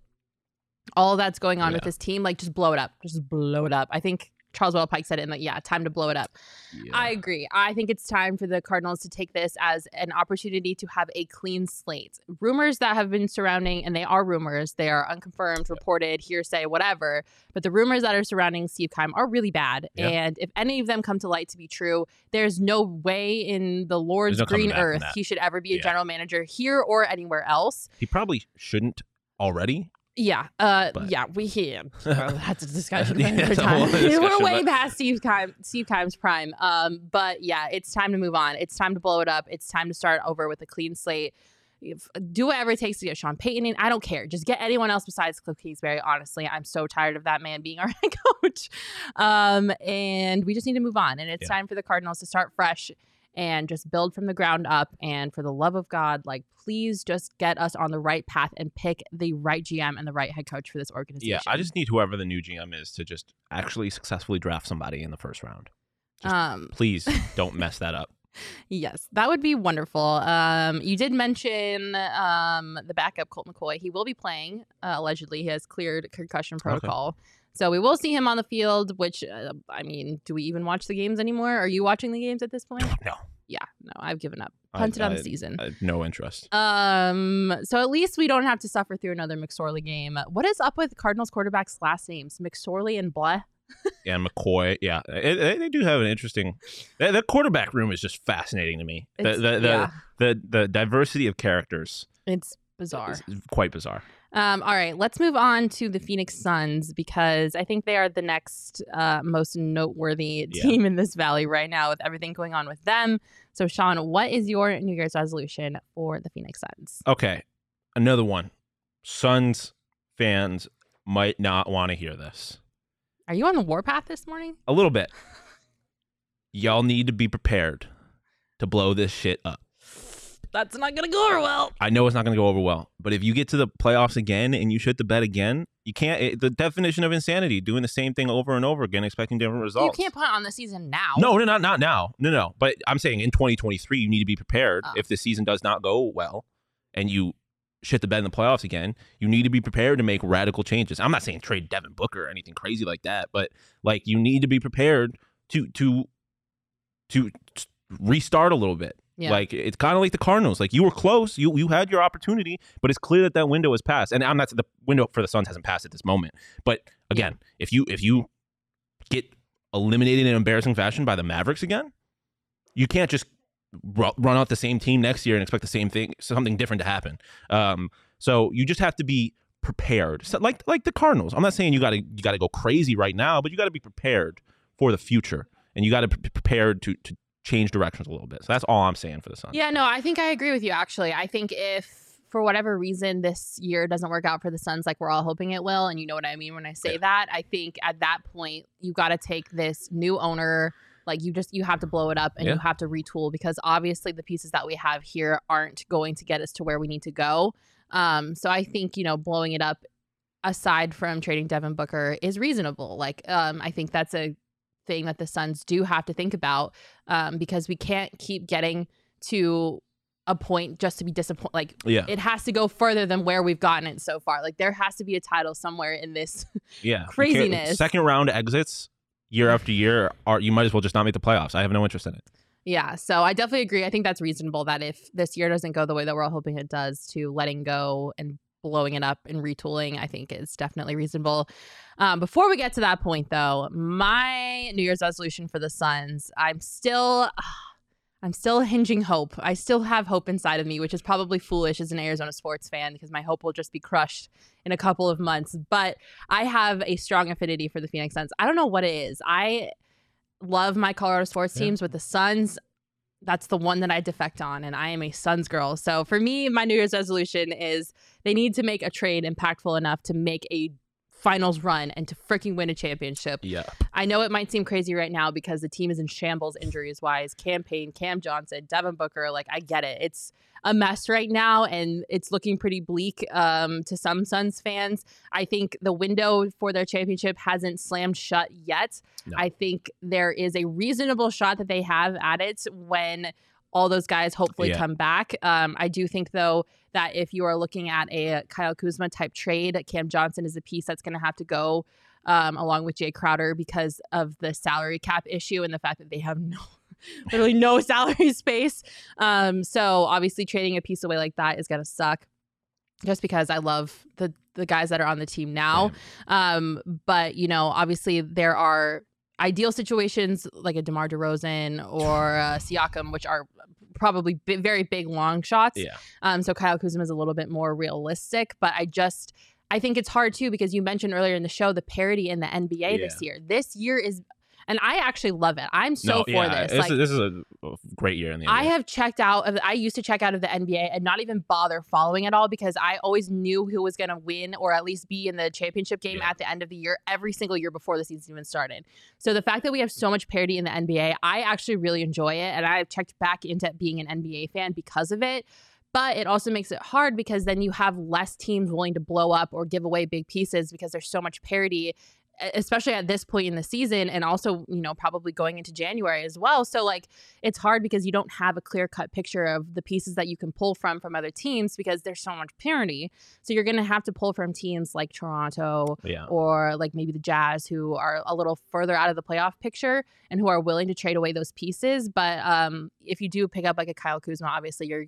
Speaker 1: all that's going on with this team. Like just blow it up, just blow it up. I think Charles Well Pike said it in like, yeah, time to blow it up.
Speaker 2: Yeah.
Speaker 1: I agree. I think it's time for the Cardinals to take this as an opportunity to have a clean slate. Rumors that have been surrounding, and they are rumors, they are unconfirmed, reported, hearsay, whatever. But the rumors that are surrounding Steve Keim are really bad.
Speaker 2: Yeah.
Speaker 1: And if any of them come to light to be true, there's no way in the Lord's
Speaker 2: no
Speaker 1: green earth he should ever be a
Speaker 2: Yeah.
Speaker 1: general manager here or anywhere else.
Speaker 2: he probably shouldn't already.
Speaker 1: Yeah, uh,
Speaker 2: But-
Speaker 1: yeah, we yeah, well, that's a discussion for another time.
Speaker 2: whole
Speaker 1: We're way
Speaker 2: but-
Speaker 1: past Steve Keim, Steve Keim's prime. Um, but yeah, it's time to move on. It's time to blow it up. It's time to start over with a clean slate. If- Do whatever it takes to get Sean Payton in. I don't care. Just get anyone else besides Cliff Kingsbury. Honestly, I'm so tired of that man being our head coach. Um, and we just need to move on. And it's
Speaker 2: Yeah.
Speaker 1: time for the Cardinals to start fresh and just build from the ground up. And for the love of God, like please just get us on the right path and pick the right GM and the right head coach for this organization.
Speaker 2: Yeah, I just need whoever the new GM is to just actually successfully draft somebody in the first round. just-
Speaker 1: um
Speaker 2: Please don't mess that up.
Speaker 1: yes, that would be wonderful. Um you did mention um the backup Colt McCoy. He will be playing uh, allegedly. He has cleared concussion protocol. So we will see him on the field, which uh, I mean, do we even watch the games anymore? Are you watching the games at this point?
Speaker 2: No,
Speaker 1: Yeah, no, I've given up.
Speaker 2: I-
Speaker 1: Punted on
Speaker 2: I-
Speaker 1: the season.
Speaker 2: I no interest.
Speaker 1: Um, so at least we don't have to suffer through another McSorley game. What is up with Cardinals quarterbacks' last names? McSorley and Blah?
Speaker 2: And McCoy, yeah, it, it- they do have an interesting. The, the quarterback room is just fascinating to me. The the, the,
Speaker 1: yeah,
Speaker 2: the the diversity of characters
Speaker 1: it's bizarre.
Speaker 2: quite bizarre.
Speaker 1: Um, all right, let's move on to the Phoenix Suns because I think they are the next uh, most noteworthy
Speaker 2: Yeah.
Speaker 1: team in this valley right now with everything going on with them. So, Shawn, what is your New Year's resolution for the Phoenix Suns?
Speaker 2: Okay, another one. Suns fans might not want to hear this.
Speaker 1: Are you on the warpath this morning?
Speaker 2: A little bit. Y'all need to be prepared to blow this shit up.
Speaker 1: That's not gonna go over well.
Speaker 2: I know it's not going to go over well, but if you get to the playoffs again and you shit the bed again, you can't. It, the definition of insanity: doing the same thing over and over again, expecting different results.
Speaker 1: You can't punt on the season now.
Speaker 2: No, no, not not now. No, no. But I'm saying in 2023, you need to be prepared.
Speaker 1: Oh.
Speaker 2: If the season does not go well, and you shit the bed in the playoffs again, you need to be prepared to make radical changes. I'm not saying trade Devin Booker or anything crazy like that, but like you need to be prepared to to to restart a little bit.
Speaker 1: Yeah.
Speaker 2: Like it's kind of like the Cardinals. Like you were close, you you had your opportunity, but it's clear that that window has passed. And I'm not the window for the Suns hasn't passed at this moment. But again, if you if you get eliminated in embarrassing fashion by the Mavericks again, you can't just ru- run out the same team next year and expect the same thing, something different to happen. Um, so you just have to be prepared, so like like the Cardinals. I'm not saying you got to you got to go crazy right now, but you got to be prepared for the future, and you got to be prepared to to change directions a little bit. So that's all I'm saying for the Suns.
Speaker 1: Yeah, no, I think I agree with you actually. I think if for whatever reason this year doesn't work out for the Suns like we're all hoping it will, and you know what I mean when I say
Speaker 2: Yeah.
Speaker 1: that, I think at that point you got to take this new owner like you just you have to blow it up and
Speaker 2: Yeah.
Speaker 1: you have to retool because obviously the pieces that we have here aren't going to get us to where we need to go. Um so I think, you know, blowing it up aside from trading Devin Booker is reasonable. Like um I think that's a thing that the Suns do have to think about um because we can't keep getting to a point just to be disappointed. Like
Speaker 2: Yeah,
Speaker 1: it has to go further than where we've gotten it so far. Like there has to be a title somewhere in this.
Speaker 2: yeah.
Speaker 1: Craziness.
Speaker 2: Second round exits year after year are you might as well just not make the playoffs. I have no interest in it.
Speaker 1: yeah, so I definitely agree. I think that's reasonable that if this year doesn't go the way that we're all hoping it does, to letting go and blowing it up and retooling, I think is definitely reasonable. Um, before we get to that point, though, my New Year's resolution for the Suns, I'm still. I'm still hinging hope. I still have hope inside of me, which is probably foolish as an Arizona sports fan because my hope will just be crushed in a couple of months. But I have a strong affinity for the Phoenix Suns. I don't know what it is. I love my Colorado sports
Speaker 2: Yeah.
Speaker 1: teams with the Suns. That's the one that I defect on, and I am a Suns girl. So for me, my New Year's resolution is they need to make a trade impactful enough to make a finals run and to freaking win a championship.
Speaker 2: Yeah.
Speaker 1: I know it might seem crazy right now because the team is in shambles injuries wise. Cam Payne, Cam Johnson, Devin Booker, like I get it. It's a mess right now and it's looking pretty bleak um, to some Suns fans. I think the window for their championship hasn't slammed shut yet.
Speaker 2: No.
Speaker 1: I think there is a reasonable shot that they have at it when all those guys hopefully
Speaker 2: Yeah.
Speaker 1: come back. Um, I do think though that if you are looking at a Kyle Kuzma type trade, Cam Johnson is a piece that's going to have to go um, along with Jay Crowder because of the salary cap issue and the fact that they have no literally no salary space. Um, so obviously trading a piece away like that is going to suck. Just because I love the the guys that are on the team now, um, but you know, obviously there are ideal situations like a DeMar DeRozan or uh, Siakam, which are probably bi- very big long shots.
Speaker 2: Yeah.
Speaker 1: Um, so Kyle Kuzma is a little bit more realistic, but I just I think it's hard too because you mentioned earlier in the show the parity in the NBA this year. This year is, and I actually love it. I'm so
Speaker 2: no,
Speaker 1: for
Speaker 2: yeah,
Speaker 1: this.
Speaker 2: This,
Speaker 1: Like,
Speaker 2: is, this is a great year in the NBA.
Speaker 1: I have checked out of I used to check out of the NBA and not even bother following it all because I always knew who was going to win or at least be in the championship game
Speaker 2: Yeah.
Speaker 1: at the end of the year every single year before the season even started. So the fact that we have so much parity in the NBA, I actually really enjoy it and I've checked back into being an NBA fan because of it. But it also makes it hard because then you have less teams willing to blow up or give away big pieces because there's so much parity especially at this point in the season and also you know probably going into january as well so like it's hard because you don't have a clear cut picture of the pieces that you can pull from from other teams because there's so much parity so you're going to have to pull from teams like toronto
Speaker 2: yeah.
Speaker 1: or like maybe the jazz who are a little further out of the playoff picture and who are willing to trade away those pieces but um if you do pick up like a kyle kuzma obviously you're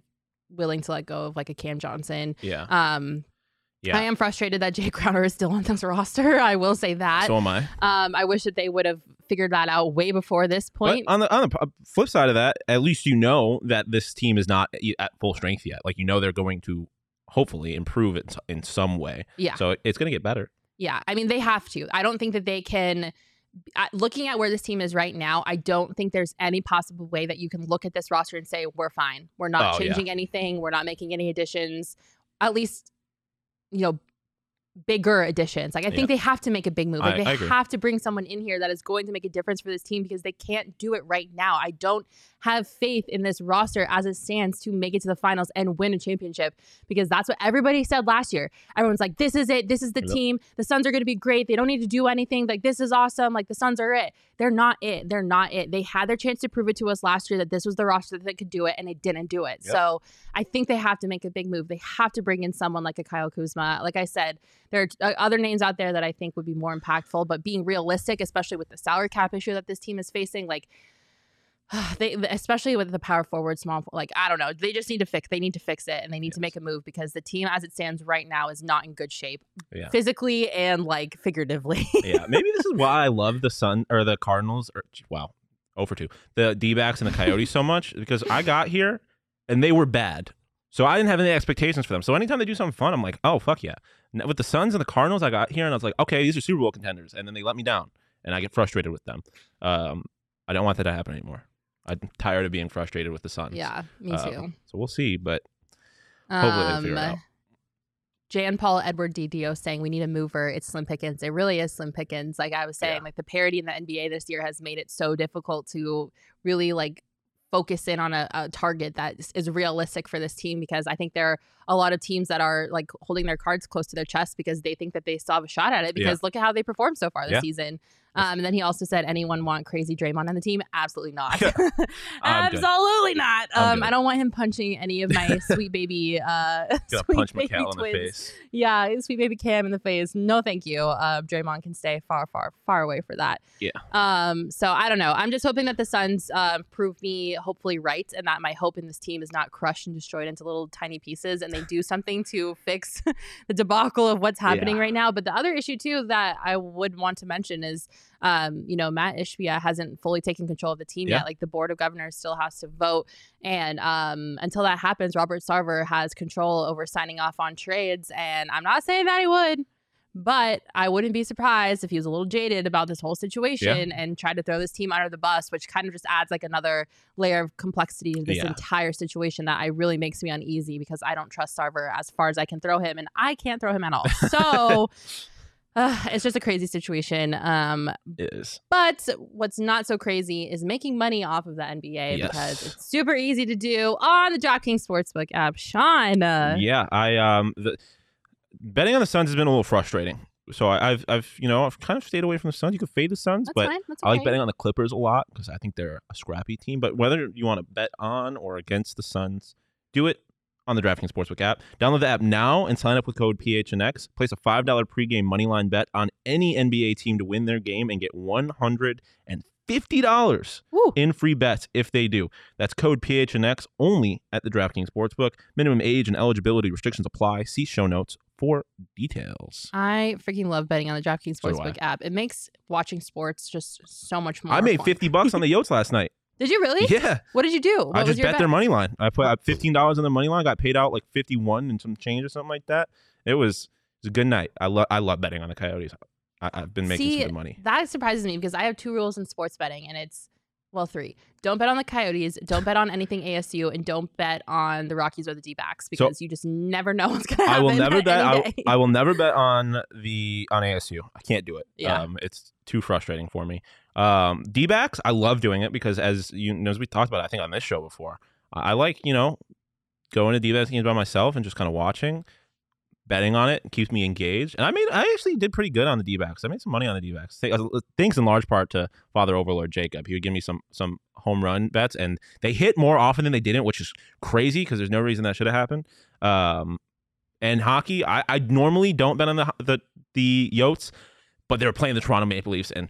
Speaker 1: willing to let go of like a cam johnson
Speaker 2: Yeah.
Speaker 1: um
Speaker 2: Yeah.
Speaker 1: I am frustrated that Jae Crowder is still on this roster. I will say that.
Speaker 2: so am I.
Speaker 1: Um, I wish that they would have figured that out way before this point.
Speaker 2: But on the on the flip side of that, at least you know that this team is not at full strength yet. Like you know they're going to hopefully improve it in some way.
Speaker 1: yeah,
Speaker 2: So it's going to get better.
Speaker 1: yeah. I mean, they have to. I don't think that they can. uh, Looking at where this team is right now, I don't think there's any possible way that you can look at this roster and say we're fine. We're not
Speaker 2: Oh, yeah.
Speaker 1: changing anything. We're not making any additions. At least, you know, bigger additions. Like I think
Speaker 2: Yeah.
Speaker 1: they have to make a big move. Like
Speaker 2: I-
Speaker 1: they
Speaker 2: I
Speaker 1: have to bring someone in here that is going to make a difference for this team because they can't do it right now. I don't have faith in this roster as it stands to make it to the finals and win a championship because that's what everybody said last year. Everyone's like, "This is it. This is the
Speaker 2: Yep.
Speaker 1: team. The Suns are going to be great. They don't need to do anything. Like this is awesome. Like the Suns are it. They're not it. They're not it. They had their chance to prove it to us last year that this was the roster that could do it, and they didn't do it.
Speaker 2: Yep.
Speaker 1: So I think they have to make a big move. They have to bring in someone like a Kyle Kuzma. Like I said, there are uh, other names out there that I think would be more impactful, but being realistic, especially with the salary cap issue that this team is facing, like they especially with the power forward small like i don't know they just need to fix they need to fix it and they need to make a move because the team as it stands right now is not in good shape
Speaker 2: Yeah.
Speaker 1: physically and like figuratively.
Speaker 2: Yeah, maybe this is why I love the Sun or the Cardinals or wow, over two the D backs and the Coyotes so much because I got here and they were bad, so I didn't have any expectations for them. So anytime they do something fun, I'm like, oh fuck yeah. N- With the Suns and the Cardinals, I got here and I was like, okay, these are Super Bowl contenders, and then they let me down, and I get frustrated with them. Um, I don't want that to happen anymore. I'm tired of being frustrated with the Suns.
Speaker 1: yeah me
Speaker 2: Um,
Speaker 1: too
Speaker 2: So we'll see, but hopefully they figure it out.
Speaker 1: Jan Paul Edward DDO saying we need a mover. It's slim pickings. It really is slim pickings. Like I was saying,
Speaker 2: Yeah.
Speaker 1: like the parity in the NBA this year has made it so difficult to really like focus in on a, a target that is, is realistic for this team because I think there are a lot of teams that are like holding their cards close to their chest because they think that they still have a shot at it
Speaker 2: Yeah.
Speaker 1: because look at how they performed so far this
Speaker 2: Yeah.
Speaker 1: season. Um, and then he also said, anyone want crazy Draymond on the team? Absolutely not.
Speaker 2: I'm good.
Speaker 1: Absolutely not. Um. I don't want him punching any of my sweet baby, uh, sweet
Speaker 2: punch
Speaker 1: baby
Speaker 2: McHale in the
Speaker 1: twins.
Speaker 2: face.
Speaker 1: Yeah, sweet baby Cam in the face. No, thank you. Uh, Draymond can stay far, far, far away for that.
Speaker 2: Yeah.
Speaker 1: Um. So I don't know. I'm just hoping that the Suns um, prove me hopefully right, and that my hope in this team is not crushed and destroyed into little tiny pieces, and they do something to fix the debacle of what's happening
Speaker 2: Yeah.
Speaker 1: right now. But the other issue too that I would want to mention is, um, you know, Mat Ishbia hasn't fully taken control of the team
Speaker 2: Yeah.
Speaker 1: yet. Like the board of governors still has to vote, and um, until that happens, Robert Sarver has control over signing off on trades. And I'm not saying that he would, but I wouldn't be surprised if he was a little jaded about this whole situation and tried to throw this team under the bus, which kind of just adds like another layer of complexity to this
Speaker 2: Yeah.
Speaker 1: entire situation that I really makes me uneasy because I don't trust Sarver as far as I can throw him, and I can't throw him at all. So. Uh, it's just a crazy situation. Um,
Speaker 2: Is
Speaker 1: but what's not so crazy is making money off of the NBA
Speaker 2: Yes.
Speaker 1: because it's super easy to do on the DraftKings Sportsbook app. Shawn, uh,
Speaker 2: yeah, I um the betting on the Suns has been a little frustrating. So I, I've I've you know I've kind of stayed away from the Suns. You could fade the Suns, but.
Speaker 1: That's
Speaker 2: I like betting on the Clippers a lot because I think they're a scrappy team. But whether you want to bet on or against the Suns, do it on the DraftKings Sportsbook app. Download the app now and sign up with code PHNX. Place a $5 pregame moneyline bet on any NBA team to win their game and get $150
Speaker 1: Woo.
Speaker 2: in free bets if they do. That's code PHNX only at the DraftKings Sportsbook. Minimum age and eligibility restrictions apply. See show notes for details.
Speaker 1: I freaking love betting on the DraftKings
Speaker 2: So
Speaker 1: Sportsbook app. It makes watching sports just so much more.
Speaker 2: I made
Speaker 1: fun.
Speaker 2: 50 bucks on the Yotes last night.
Speaker 1: Did you really?
Speaker 2: Yeah.
Speaker 1: What did you do? What
Speaker 2: I just bet,
Speaker 1: bet?
Speaker 2: their money line. I put fifteen dollars on the money line. Got paid out like fifty one and some change or something like that. It was it was a good night. I love I love betting on the Coyotes. I, I've been making
Speaker 1: See,
Speaker 2: some good money.
Speaker 1: That surprises me because I have two rules in sports betting, and it's well, three. Don't bet on the Coyotes. Don't bet on anything ASU, and don't bet on the Rockies or the D backs because you just never know what's gonna happen.
Speaker 2: I will never bet. I. I will never bet on the on ASU. I can't do it.
Speaker 1: Yeah.
Speaker 2: Um, it's too frustrating for me. Um, D backs, I love doing it because as you know, as we talked about, I think on this show before, I, I like you know going to D backs games by myself and just kind of watching. Betting on it keeps me engaged, and I made I actually did pretty good on the D backs. I made some money on the D backs. Thanks in large part to Father Overlord Jacob. He would give me some some home run bets, and they hit more often than they didn't, which is crazy because there's no reason that should have happened. Um, and hockey, I, I normally don't bet on the the the Yotes, but they were playing the Toronto Maple Leafs, and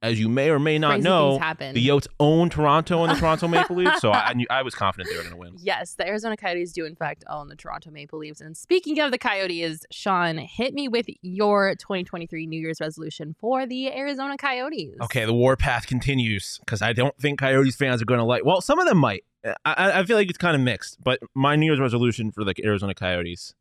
Speaker 2: as you may or may not
Speaker 1: Crazy
Speaker 2: know, the Yotes own Toronto and the Toronto Maple Leafs, so I, I knew I was confident they were going to win.
Speaker 1: Yes, the Arizona Coyotes do in fact own the Toronto Maple Leafs. And speaking of the Coyotes, Shawn, hit me with your 2023 New Year's resolution for the Arizona Coyotes.
Speaker 2: Okay, the warpath continues because I don't think Coyotes fans are going to like. Well, some of them might. I I feel like it's kind of mixed, but my New Year's resolution for the Arizona Coyotes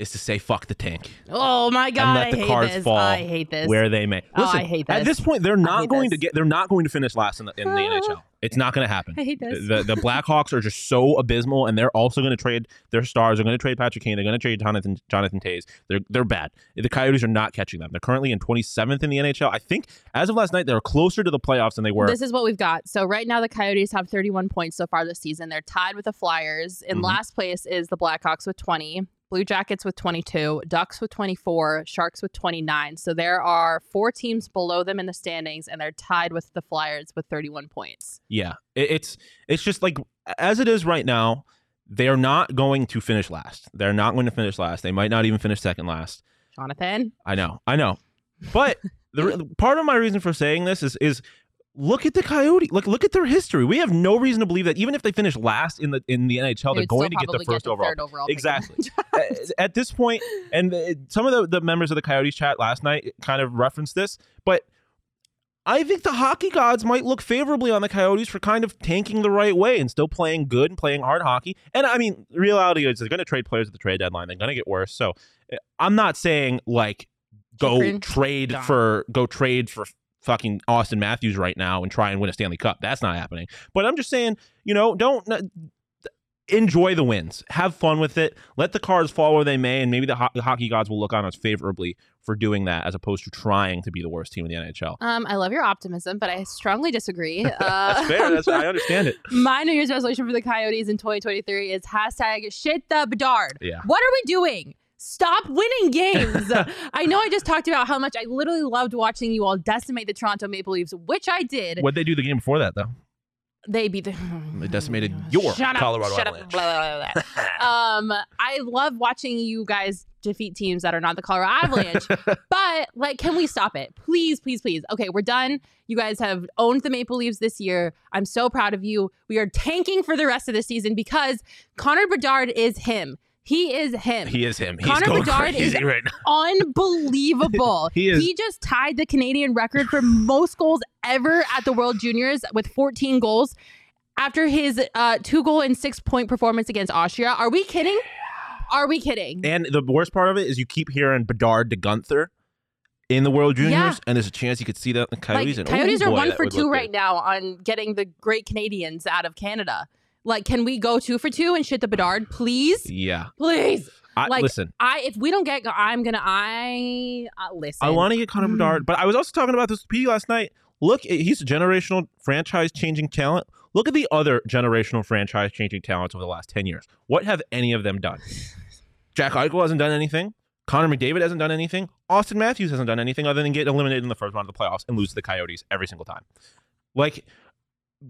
Speaker 2: is to say fuck the tank
Speaker 1: Oh my god,
Speaker 2: let
Speaker 1: I
Speaker 2: the
Speaker 1: hate
Speaker 2: cards
Speaker 1: this.
Speaker 2: fall
Speaker 1: I hate this.
Speaker 2: where they may.
Speaker 1: Oh, I
Speaker 2: Listen,
Speaker 1: hate
Speaker 2: At
Speaker 1: this.
Speaker 2: this point, they're not going to get. They're not going to finish last in the in the. NHL. It's not going to happen.
Speaker 1: I hate this.
Speaker 2: The the Blackhawks are just so abysmal, and they're also going to trade their stars. They're going to trade Patrick Kane. They're going to trade Jonathan Jonathan Toews. They're they're bad. The Coyotes are not catching them. They're currently in 27th in the NHL. I think as of last night, they're closer to the playoffs than they were.
Speaker 1: This is what we've got. So right now the Coyotes have 31 points so far this season. They're tied with the Flyers. In
Speaker 2: Mhm.
Speaker 1: last place is the Blackhawks with 20, Blue Jackets with 22, Ducks with 24, Sharks with 29. So there are four teams below them in the standings and they're tied with the Flyers with 31 points.
Speaker 2: Yeah, it's it's just like as it is right now. They're not going to finish last. They're not going to finish last. They might not even finish second last.
Speaker 1: Jonathan,
Speaker 2: I know, I know. But the part of my reason for saying this is is look at the Coyote. Look look at their history. We have no reason to believe that even if they finish last in the in the NHL, they're going to get the first overall.
Speaker 1: third overall. pick.
Speaker 2: Exactly. at, this point, and some of the, the members of the Coyotes chat last night kind of referenced this, but I think the hockey gods might look favorably on the Coyotes for kind of tanking the right way and still playing good and playing hard hockey. And I mean, reality is they're going to trade players at the trade deadline. They're going to get worse. So uh, I'm not saying like go
Speaker 1: Different
Speaker 2: trade
Speaker 1: Done.
Speaker 2: for go trade for fucking Auston Matthews right now and try and win a Stanley Cup. That's not happening. But I'm just saying, you know, don't enjoy the wins. Have fun with it. Let the cards fall where they may, and maybe the, ho- the hockey gods will look on us favorably for doing that, as opposed to trying to be the worst team in the NHL.
Speaker 1: Um, I love your optimism, but I strongly disagree. Uh,
Speaker 2: That's fair. That's, I understand it.
Speaker 1: My New Year's resolution for the Coyotes in 2023 is hashtag shit the Bedard.
Speaker 2: Yeah.
Speaker 1: What are we doing? Stop winning games. I know I just talked about how much I literally loved watching you all decimate the Toronto Maple Leafs, which I did.
Speaker 2: What'd they do the game before that, though?
Speaker 1: They beat the.
Speaker 2: They decimated your
Speaker 1: Shut up,
Speaker 2: Colorado
Speaker 1: shut up,
Speaker 2: Avalanche.
Speaker 1: blah, blah, blah, blah. um, I love watching you guys defeat teams that are not the Colorado Avalanche. but like, can we stop it, please, please, please? Okay, we're done. You guys have owned the Maple Leafs this year. I'm so proud of you. We are tanking for the rest of the season because Connor Bedard is him. He is him.
Speaker 2: He is him. He's
Speaker 1: Connor
Speaker 2: going
Speaker 1: Bedard is
Speaker 2: right now.
Speaker 1: unbelievable.
Speaker 2: He is-
Speaker 1: He just tied the Canadian record for most goals ever at the World Juniors with 14 goals after his uh, two goal and six point performance against Austria. Are we kidding? Are we kidding?
Speaker 2: And the worst part of it is you keep hearing Bedard to Guenther in the World Juniors,
Speaker 1: Yeah.
Speaker 2: and there's a chance you could see that in the Coyotes.
Speaker 1: like,
Speaker 2: and,
Speaker 1: Coyotes
Speaker 2: oh
Speaker 1: are one for two right now on getting the great Canadians out of Canada. Like, can we go two for two and shit the Bedard, please?
Speaker 2: Yeah.
Speaker 1: Please.
Speaker 2: I
Speaker 1: Like,
Speaker 2: listen.
Speaker 1: I if we don't get, I'm gonna. I uh, listen.
Speaker 2: I want to get Connor
Speaker 1: Mm.
Speaker 2: Bedard, but I was also talking about this with P last night. Look, he's a generational franchise changing talent. Look at the other generational franchise changing talents over the last 10 years. What have any of them done? Jack Eichel hasn't done anything. Connor McDavid hasn't done anything. Auston Matthews hasn't done anything other than get eliminated in the first round of the playoffs and lose to the Coyotes every single time. Like,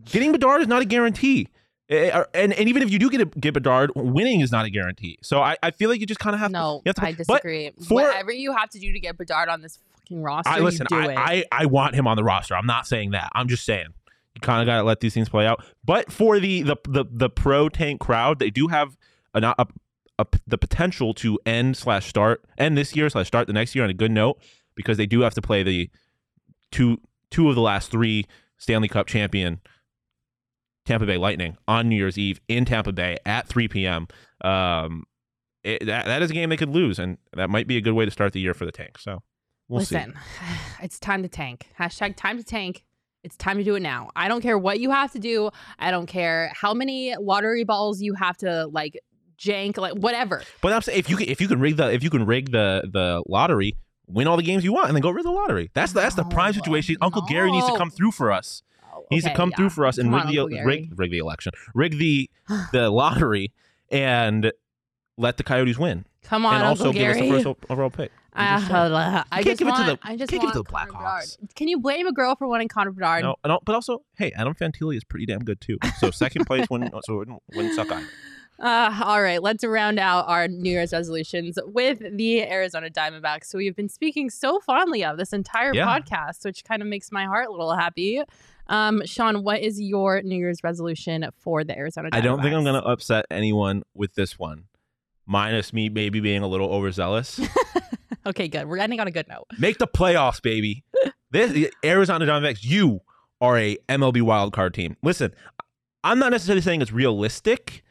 Speaker 2: getting Bedard is not a guarantee. Eh, or- And, and even if you do get, a, get Bedard, winning is not a guarantee. So I, I feel like you just kind of have
Speaker 1: No,
Speaker 2: to. You have to
Speaker 1: I disagree.
Speaker 2: for-
Speaker 1: Whatever you have to do to get Bedard on this fucking roster,
Speaker 2: I listen.
Speaker 1: you do
Speaker 2: I,
Speaker 1: it.
Speaker 2: I I want him on the roster. I'm not saying that. I'm just saying you kind of got to let these things play out. But for the the the, the pro tank crowd, they do have an, a, a, the potential to end slash start end this year slash start the next year on a good note because they do have to play the two two of the last three Stanley Cup champion Tampa Bay Lightning on New Year's Eve in Tampa Bay at 3 p.m. Um, it, that that is a game they could lose, and that might be a good way to start the year for the tank. So we'll see.
Speaker 1: Listen, it's time to tank. Hashtag time to tank. It's time to do it now. I don't care what you have to do. I don't care how many lottery balls you have to like jank, like whatever.
Speaker 2: But I'm saying if you can, if you can rig the if you can rig the the lottery, win all the games you want, and then go rig the lottery. That's the, that's the prime situation. Uncle Gary needs to come through for us. He needs to come
Speaker 1: yeah.
Speaker 2: through for us and rig
Speaker 1: on,
Speaker 2: the rig rig the election, rig the the lottery, and let the Coyotes win,
Speaker 1: Come on,
Speaker 2: and also
Speaker 1: Uncle
Speaker 2: give
Speaker 1: Gary.
Speaker 2: us the first overall pick. I'm just saying.
Speaker 1: Uh, I
Speaker 2: can't give it to the-
Speaker 1: I just
Speaker 2: can't give it to the Blackhawks.
Speaker 1: Can you blame a girl for wanting Connor Bedard?
Speaker 2: No, al- but also, hey, Adam Fantilli is pretty damn good too. So second place wouldn't so wouldn't, wouldn't suck either.
Speaker 1: Uh, all right, let's round out our New Year's resolutions with the Arizona Diamondbacks, who we've been speaking so fondly of this entire
Speaker 2: Yeah.
Speaker 1: podcast, which kind of makes my heart a little happy. Um, Shawn, what is your New Year's resolution for the Arizona Diamondbacks?
Speaker 2: I don't think I'm gonna upset anyone with this one, minus me maybe being a little overzealous.
Speaker 1: Okay, good. We're ending on a good note.
Speaker 2: Make the playoffs, baby. This Arizona Diamondbacks, you are a MLB wild card team. Listen, I'm not necessarily saying it's realistic.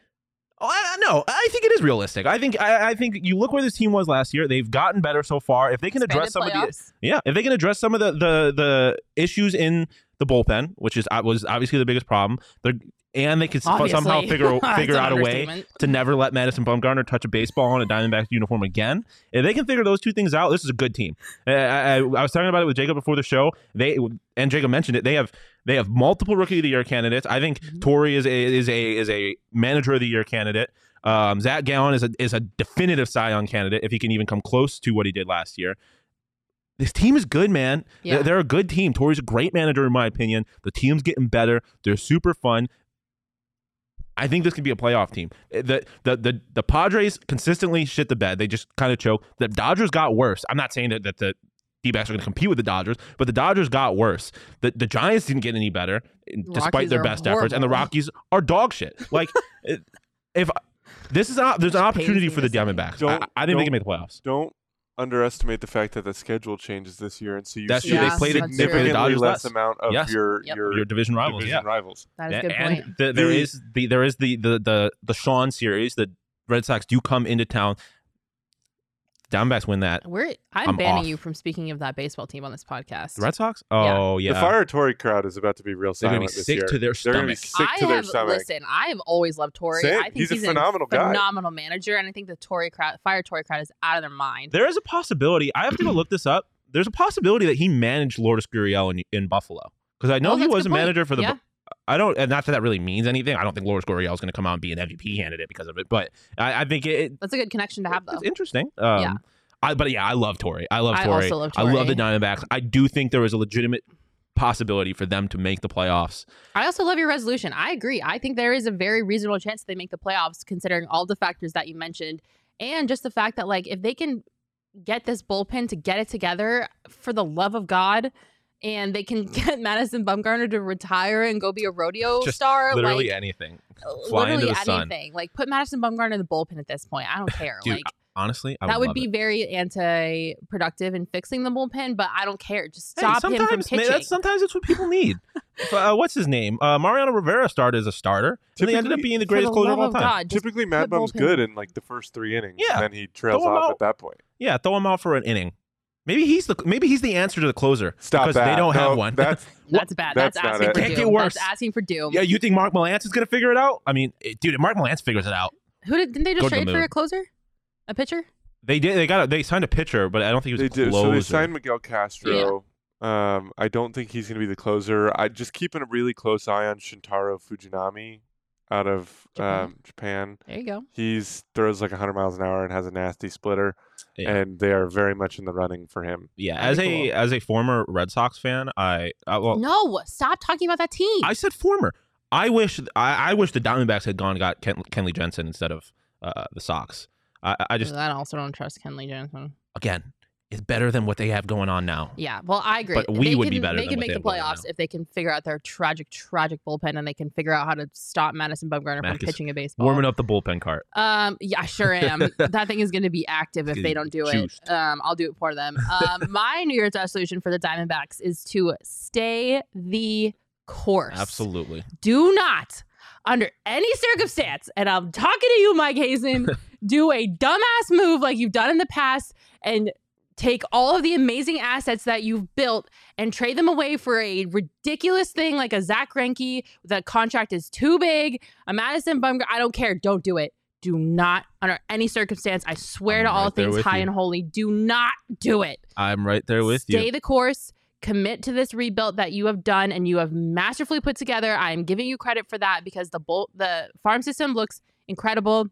Speaker 2: Oh, I, no, I think it is realistic. I think I, I think you look where this team was last year. They've gotten better so far. If they can address some
Speaker 1: Expanded
Speaker 2: of the yeah, if they can address some of the the the issues in the bullpen, which is uh, was obviously the biggest problem, they're and they can s- somehow figure figure out a way to never let Madison Bumgarner touch a baseball in a Diamondbacks uniform again. If they can figure those two things out, this is a good team. I, I, I was talking about it with Jacob before the show. They and Jacob mentioned it. They have they have multiple Rookie of the Year candidates. I think
Speaker 1: Mm-hmm.
Speaker 2: Torey is a is a is a Manager of the Year candidate. Um, Zach Gallen is a is a definitive Cy Young candidate if he can even come close to what he did last year. This team is good, man.
Speaker 1: Yeah.
Speaker 2: They're, they're a good team. Torey's a great manager, in my opinion. The team's getting better. They're super fun. I think this could be a playoff team. Eh, the the the, the Padres consistently shit the bed. They just kind of choke. The Dodgers got worse. I'm not saying that, that the D-backs are going to compete with the Dodgers, but the Dodgers got worse. The the Giants didn't get any better eh, despite
Speaker 1: Rockies
Speaker 2: their
Speaker 1: are
Speaker 2: best efforts, and the. Rockies are dog shit. Like eh, if this is an, there's an opportunity for the
Speaker 1: to say.
Speaker 2: Diamondbacks. I,
Speaker 3: Don't-
Speaker 2: I think they can make the playoffs.
Speaker 3: Don't underestimate the fact that the schedule changes this year, and so you
Speaker 2: That's
Speaker 3: see
Speaker 1: true. They
Speaker 3: a
Speaker 1: played it- they played
Speaker 3: significantly
Speaker 2: Dodgers
Speaker 3: less
Speaker 2: less.
Speaker 3: amount of
Speaker 2: Yes.
Speaker 3: your
Speaker 1: Yep.
Speaker 3: your
Speaker 2: Your division rivals,
Speaker 3: division
Speaker 2: yeah.
Speaker 3: rivals.
Speaker 1: That is a good point.
Speaker 2: the- there
Speaker 3: The-
Speaker 2: is the there is the the the the Sean series. The Red Sox do come into town. Diamondbacks win that.
Speaker 1: We're I'm,
Speaker 2: I'm
Speaker 1: banning
Speaker 2: off.
Speaker 1: you from speaking of that baseball team on this podcast.
Speaker 2: The Red Sox? Oh yeah.
Speaker 3: The Fire Torey crowd is about to be real
Speaker 2: They're gonna be sick
Speaker 3: year.
Speaker 2: to their
Speaker 3: They're gonna be
Speaker 2: stomach.
Speaker 3: sick
Speaker 1: I
Speaker 3: to their
Speaker 1: have
Speaker 3: stomach.
Speaker 1: listen. I have always loved Torey.
Speaker 3: Same.
Speaker 1: I think
Speaker 3: He's
Speaker 1: he's,
Speaker 3: a phenomenal
Speaker 1: a
Speaker 3: guy.
Speaker 1: phenomenal manager, and I think the Torey crowd, fire Torey crowd, is out of their mind.
Speaker 2: There is a possibility. I have to go look this up. There's a possibility that he managed Lourdes Gurriel in, in Buffalo because I know
Speaker 1: Oh,
Speaker 2: he
Speaker 1: that's a
Speaker 2: was a
Speaker 1: point.
Speaker 2: manager for the.
Speaker 1: Yeah.
Speaker 2: I don't, and not that that really means anything. I don't think Lourdes Gurriel is going to come out and be an MVP candidate because of it. But I, I think it,
Speaker 1: That's a good connection to have, though.
Speaker 2: it's interesting. Um,
Speaker 1: Yeah.
Speaker 2: I, but yeah, I love Torey. I love
Speaker 1: Torey.
Speaker 2: I
Speaker 1: also love
Speaker 2: I love the Diamondbacks. I do think there is a legitimate possibility for them to make the playoffs.
Speaker 1: I also love your resolution. I agree. I think there is a very reasonable chance they make the playoffs, considering all the factors that you mentioned, and just the fact that like if they can get this bullpen to get it together, for the love of God. And they can get Madison Bumgarner to retire and go be a rodeo
Speaker 2: Just
Speaker 1: star.
Speaker 2: Literally
Speaker 1: like,
Speaker 2: anything. Fly
Speaker 1: literally
Speaker 2: into the sun.
Speaker 1: anything. Like put Madison Bumgarner in the bullpen at this point. I don't care.
Speaker 2: Dude,
Speaker 1: like
Speaker 2: Honestly, I
Speaker 1: that would
Speaker 2: love
Speaker 1: be
Speaker 2: it.
Speaker 1: very anti-productive in fixing the bullpen, but I don't care. Just
Speaker 2: Hey,
Speaker 1: stop him from
Speaker 2: sometimes, man,
Speaker 1: pitching.
Speaker 2: that's, sometimes it's what people need. uh, what's his name? Uh, Mariano Rivera started as a starter, and they ended up being the
Speaker 1: For
Speaker 2: greatest closer of all time.
Speaker 1: God,
Speaker 3: Typically, Mad
Speaker 1: put
Speaker 3: Bum's
Speaker 1: bullpen-
Speaker 3: good in like the first three innings,
Speaker 2: Yeah.
Speaker 3: and then he trails off
Speaker 2: out.
Speaker 3: at that point.
Speaker 2: Yeah, throw him out for an inning. Maybe he's the maybe he's the answer to the closer
Speaker 3: Stop
Speaker 2: because
Speaker 3: that.
Speaker 2: they don't
Speaker 3: No,
Speaker 2: have one.
Speaker 3: That's
Speaker 1: That's bad.
Speaker 3: That's
Speaker 1: That's,
Speaker 3: not
Speaker 1: asking
Speaker 3: it.
Speaker 1: for
Speaker 2: Can't
Speaker 1: doom.
Speaker 2: get worse.
Speaker 1: That's asking for doom.
Speaker 2: yeah, you think Mark Melancon is gonna figure it out? I mean, it- dude, if Mark Melancon figures it out,
Speaker 1: Who did, didn't they
Speaker 2: Go
Speaker 1: just
Speaker 2: to the
Speaker 1: trade for a closer? a pitcher?
Speaker 2: They did. They got. A, they signed a pitcher, but I don't think he was
Speaker 3: They
Speaker 2: a
Speaker 3: did.
Speaker 2: closer.
Speaker 3: So they signed Miguel Castro. Yeah. Um, I don't think he's going to be the closer. I just keeping a really close eye on Shintaro Fujinami out of
Speaker 1: Japan.
Speaker 3: um, Japan.
Speaker 1: There you go.
Speaker 3: He's throws like 100 miles an hour and has a nasty splitter,
Speaker 2: Yeah.
Speaker 3: and they are very much in the running for him.
Speaker 2: yeah,
Speaker 1: That'd
Speaker 2: as
Speaker 1: be
Speaker 2: a
Speaker 1: cool.
Speaker 2: as a former Red Sox fan, I, I well,
Speaker 1: No, stop talking about that team.
Speaker 2: I said former. I wish I, I wish the Diamondbacks had gone and got Ken, Kenley Jansen instead of uh, the Sox. I, I just
Speaker 1: I also don't trust Kenley Jansen.
Speaker 2: again, it's better than what they have going on now.
Speaker 1: Yeah, well, I agree.
Speaker 2: But we
Speaker 1: they
Speaker 2: would
Speaker 1: can,
Speaker 2: be better
Speaker 1: They can make
Speaker 2: they
Speaker 1: the playoffs if they can figure out their tragic, tragic bullpen and they can figure out how to stop Madison Bumgarner
Speaker 2: Mac
Speaker 1: from pitching a baseball.
Speaker 2: Warming up the bullpen cart.
Speaker 1: Um, yeah, I sure am. that thing is going to be active if they don't do
Speaker 2: juiced.
Speaker 1: it. Um, I'll do it for them. Um, my New Year's resolution for the Diamondbacks is to stay the course.
Speaker 2: Absolutely.
Speaker 1: Do not, under any circumstance, and I'm talking to you, Mike Hazen, do a dumbass move like you've done in the past and take all of the amazing assets that you've built and trade them away for a ridiculous thing like a Zack Greinke. The contract is too big. A Madison Bumgarner. I don't care. Don't do it. Do not, under any circumstance, I swear
Speaker 2: I'm
Speaker 1: to all
Speaker 2: right there
Speaker 1: things high
Speaker 2: you.
Speaker 1: and holy, do not do it.
Speaker 2: I'm right there with
Speaker 1: Stay
Speaker 2: you.
Speaker 1: Stay the course. Commit to this rebuild that you have done and you have masterfully put together. I am giving you credit for that because the bolt, the farm system looks incredible.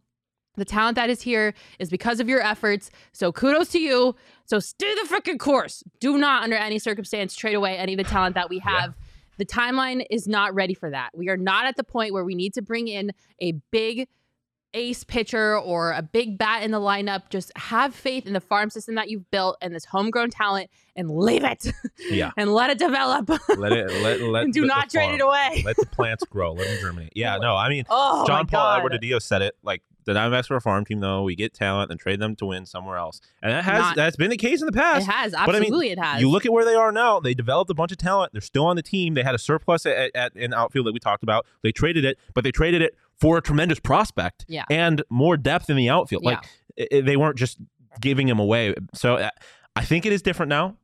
Speaker 1: The talent that is here is because of your efforts. So kudos to you. So stay the freaking course. Do not, under any circumstance, trade away any of the talent that we
Speaker 2: Yeah.
Speaker 1: have. The timeline is not ready for that. We are not at the point where we need to bring in a big ace pitcher or a big bat in the lineup. Just have faith in the farm system that you've built and this homegrown talent and leave it
Speaker 2: Yeah.
Speaker 1: and let it develop.
Speaker 2: Let it let let
Speaker 1: do not trade it away.
Speaker 2: Let the plants grow. Let them germinate. Yeah, no, I mean
Speaker 1: oh,
Speaker 2: John Paul
Speaker 1: God.
Speaker 2: Alberto said it. Like the Diamondbacks are a farm team, though. We get talent and trade them to win somewhere else, and that has
Speaker 1: Not-
Speaker 2: that's been the case in the past.
Speaker 1: It has.
Speaker 2: But I mean,
Speaker 1: Absolutely, it has.
Speaker 2: You look at where they are now. They developed a bunch of talent. They're still on the team. They had a surplus at, at in outfield that we talked about. They traded it, but they traded it for a tremendous prospect
Speaker 1: Yeah.
Speaker 2: and more depth in the outfield. Like i- i- they weren't just giving him away. So uh, I think it is different now.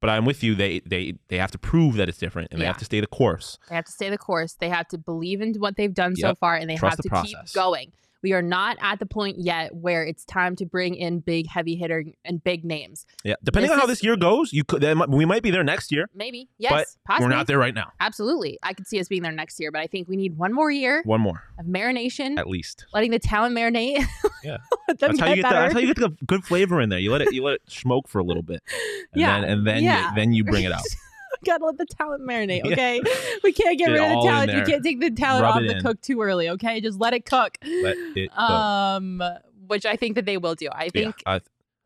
Speaker 2: But I'm with you. They they they have to prove that it's different, and they have to stay the course.
Speaker 1: They have to stay the course. They have to believe in what they've done so far, and they
Speaker 2: Trust
Speaker 1: have
Speaker 2: the
Speaker 1: to keep going. We are not at the point yet where it's time to bring in big heavy hitter and big names.
Speaker 2: Yeah, depending
Speaker 1: This
Speaker 2: on how
Speaker 1: is-
Speaker 2: this year goes, you could might- we might be there next year.
Speaker 1: Maybe. Yes.
Speaker 2: but
Speaker 1: possibly.
Speaker 2: we're not there right now.
Speaker 1: Absolutely. I could see us being there next year, but I think we need one more year
Speaker 2: One more,
Speaker 1: of marination,
Speaker 2: at least.
Speaker 1: letting the talent marinate.
Speaker 2: Yeah. That's how you get the, that's how you get the good flavor in there. You let it you let it smoke for a little bit, and
Speaker 1: Yeah,
Speaker 2: then and then
Speaker 1: yeah.
Speaker 2: you, then you bring it out.
Speaker 1: gotta let the talent marinate,
Speaker 2: Yeah.
Speaker 1: okay? We can't get
Speaker 2: Get
Speaker 1: rid of the talent. We can't take the talent
Speaker 2: Rub
Speaker 1: off the
Speaker 2: in.
Speaker 1: cook too early, okay? Just let it cook.
Speaker 2: Let it go.
Speaker 1: Um, which I think that they will do. I
Speaker 2: yeah,
Speaker 1: think
Speaker 2: I,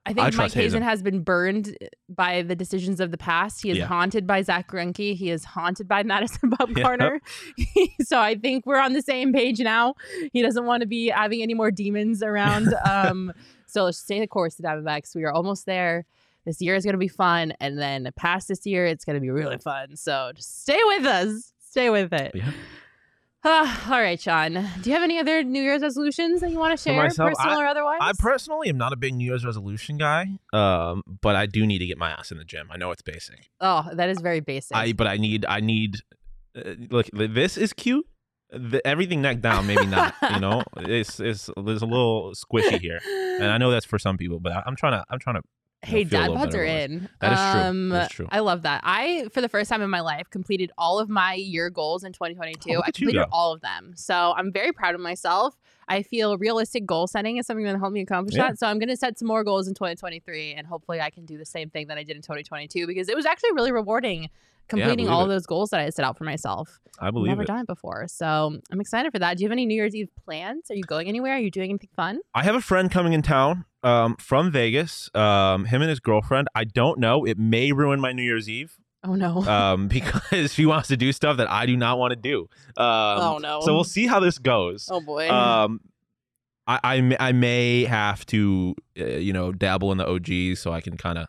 Speaker 1: I think
Speaker 2: I
Speaker 1: Mike Hazen
Speaker 2: Hazen.
Speaker 1: has been burned by the decisions of the past. He is
Speaker 2: Yeah.
Speaker 1: haunted by Zack Greinke. He is haunted by Madison Bumgarner. so I think we're on the same page now. He doesn't want to be having any more demons around. Um, so let's stay the course, the Diamondbacks. We are almost there. This year is going to be fun, and then past this year, it's going to be really fun. So just stay with us. Stay with it.
Speaker 2: Yeah.
Speaker 1: Ah, all right, Shawn. Do you have any other New Year's resolutions that you want to share,
Speaker 2: myself,
Speaker 1: personal or otherwise?
Speaker 2: I personally am not a big New Year's resolution guy, um, but I do need to get my ass in the gym. I know it's basic.
Speaker 1: oh, that is very basic.
Speaker 2: I but I need I need uh, look. This is cute. The, everything neck down, maybe not. You know, it's it's there's a little squishy here, and I know that's for some people, but I, I'm trying to I'm trying to
Speaker 1: Hey, dad
Speaker 2: better
Speaker 1: are in.
Speaker 2: That is true.
Speaker 1: Um,
Speaker 2: That is true.
Speaker 1: I love that. I, for the first time in my life, completed all of my year goals in 2022.
Speaker 2: Oh,
Speaker 1: I completed all of them. So I'm very proud of myself. I feel realistic goal setting is something that helped me accomplish
Speaker 2: Yeah.
Speaker 1: that. So I'm going to set some more goals in 2023, and hopefully I can do the same thing that I did in 2022 because it was actually really rewarding completing
Speaker 2: believe
Speaker 1: all
Speaker 2: it.
Speaker 1: those goals that I set out for myself.
Speaker 2: I
Speaker 1: I've
Speaker 2: believe
Speaker 1: never
Speaker 2: it.
Speaker 1: done it before, so I'm excited for that. Do you have any New Year's Eve plans? Are you going anywhere? Are you doing anything fun?
Speaker 2: I have a friend coming in town um, from Vegas. Um, him and his girlfriend. I don't know. It may ruin my New Year's Eve
Speaker 1: Oh no.
Speaker 2: um, because she wants to do stuff that I do not want to do. Um,
Speaker 1: Oh, no.
Speaker 2: So we'll see how this goes.
Speaker 1: oh boy.
Speaker 2: Um, I, I may, I may have to uh, you know dabble in the OGs so I can kind of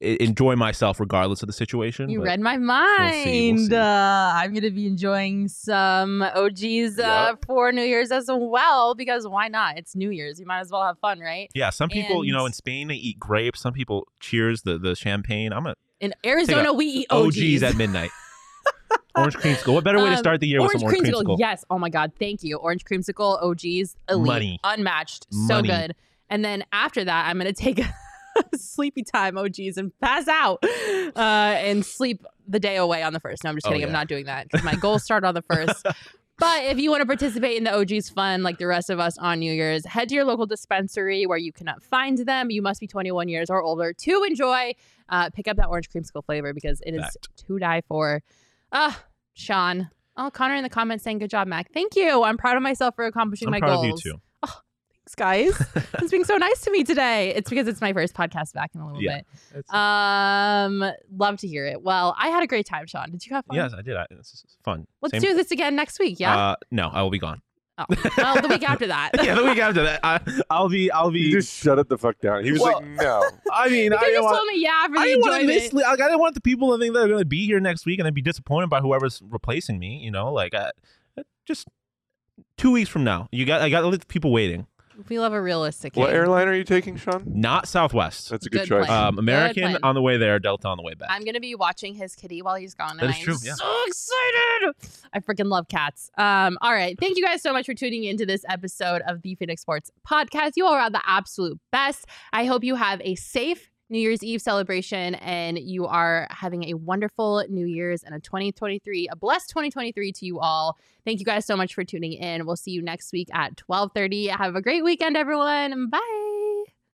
Speaker 2: enjoy myself regardless of the situation.
Speaker 1: You read my
Speaker 2: see, we'll
Speaker 1: mind.
Speaker 2: see.
Speaker 1: Uh, I'm going to be enjoying some OGs uh,
Speaker 2: Yep.
Speaker 1: for New Year's as well because why not? It's New Year's. You might as well have fun, right?
Speaker 2: Yeah, some people, you know, in Spain they eat grapes. Some people cheers the the champagne. I'm a
Speaker 1: In Arizona, we eat
Speaker 2: OGs,
Speaker 1: OGs.
Speaker 2: at midnight. Orange creamsicle. What better way to
Speaker 1: Um,
Speaker 2: start the year with
Speaker 1: Orange
Speaker 2: some orange
Speaker 1: creamsicle.
Speaker 2: creamsicle?
Speaker 1: Yes. Oh my God. Thank you. Orange creamsicle, OGs, elite,
Speaker 2: Money.
Speaker 1: unmatched, so
Speaker 2: Money.
Speaker 1: good. And then after that, I'm going to take a sleepy time, oh geez, and pass out uh, and sleep the day away on the first. No, I'm just
Speaker 2: Oh,
Speaker 1: kidding. I'm not doing that 'cause my goals start on the first. But if you want to participate in the OG's fun, like the rest of us on New Year's, head to your local dispensary where you cannot find them. You must be 21 years or older to enjoy. Uh, pick up that orange creamsicle flavor because it is
Speaker 2: Fact.
Speaker 1: to die for. Ah, Shawn. Oh, Connor in the comments saying, "Good job, Mac. Thank you. I'm proud of myself for accomplishing
Speaker 2: I'm
Speaker 1: my
Speaker 2: proud
Speaker 1: goals."
Speaker 2: of you too.
Speaker 1: Thanks, guys. it's being so nice to me today. It's because it's my first podcast back in a little
Speaker 2: Yeah.
Speaker 1: bit. Um, love to hear it. Well, I had a great time, Shawn. Did you have fun?
Speaker 2: yes, I did. I, this is fun.
Speaker 1: Let's
Speaker 2: Same-
Speaker 1: do this again next week. Yeah.
Speaker 2: Uh, no, I will be gone.
Speaker 1: oh, well, the week after that.
Speaker 2: yeah, the week after that, I, I'll be. I'll be.
Speaker 3: You just shut it the fuck down. He was
Speaker 2: Well,
Speaker 3: like, no.
Speaker 2: I mean, I
Speaker 1: just
Speaker 2: want.
Speaker 1: told me yeah for
Speaker 2: I
Speaker 1: the
Speaker 2: didn't want to
Speaker 1: enjoyment.
Speaker 2: mislead. Like, I didn't want the people to think they're going to be here next week and then be disappointed by whoever's replacing me. You know, like uh, just two weeks from now, you got. I got to let people waiting.
Speaker 1: We love a realistic.
Speaker 3: What
Speaker 1: game.
Speaker 3: airline are you taking, Shawn?
Speaker 2: Not Southwest.
Speaker 3: That's a good,
Speaker 1: Good
Speaker 3: choice.
Speaker 2: Um, American
Speaker 1: plan.
Speaker 2: on the way there, Delta on the way back.
Speaker 1: I'm gonna be watching his kitty while he's gone.
Speaker 2: That
Speaker 1: and I'm
Speaker 2: true, yeah.
Speaker 1: So excited! I freaking love cats. Um, all right, thank you guys so much for tuning into this episode of the Phoenix Sports Podcast. You all are the absolute best. I hope you have a safe New Year's Eve celebration and you are having a wonderful New Year's and a 2023, a blessed 2023 to you all. Thank you guys so much for tuning in. We'll see you next week at 12:30. Have a great weekend, everyone. Bye.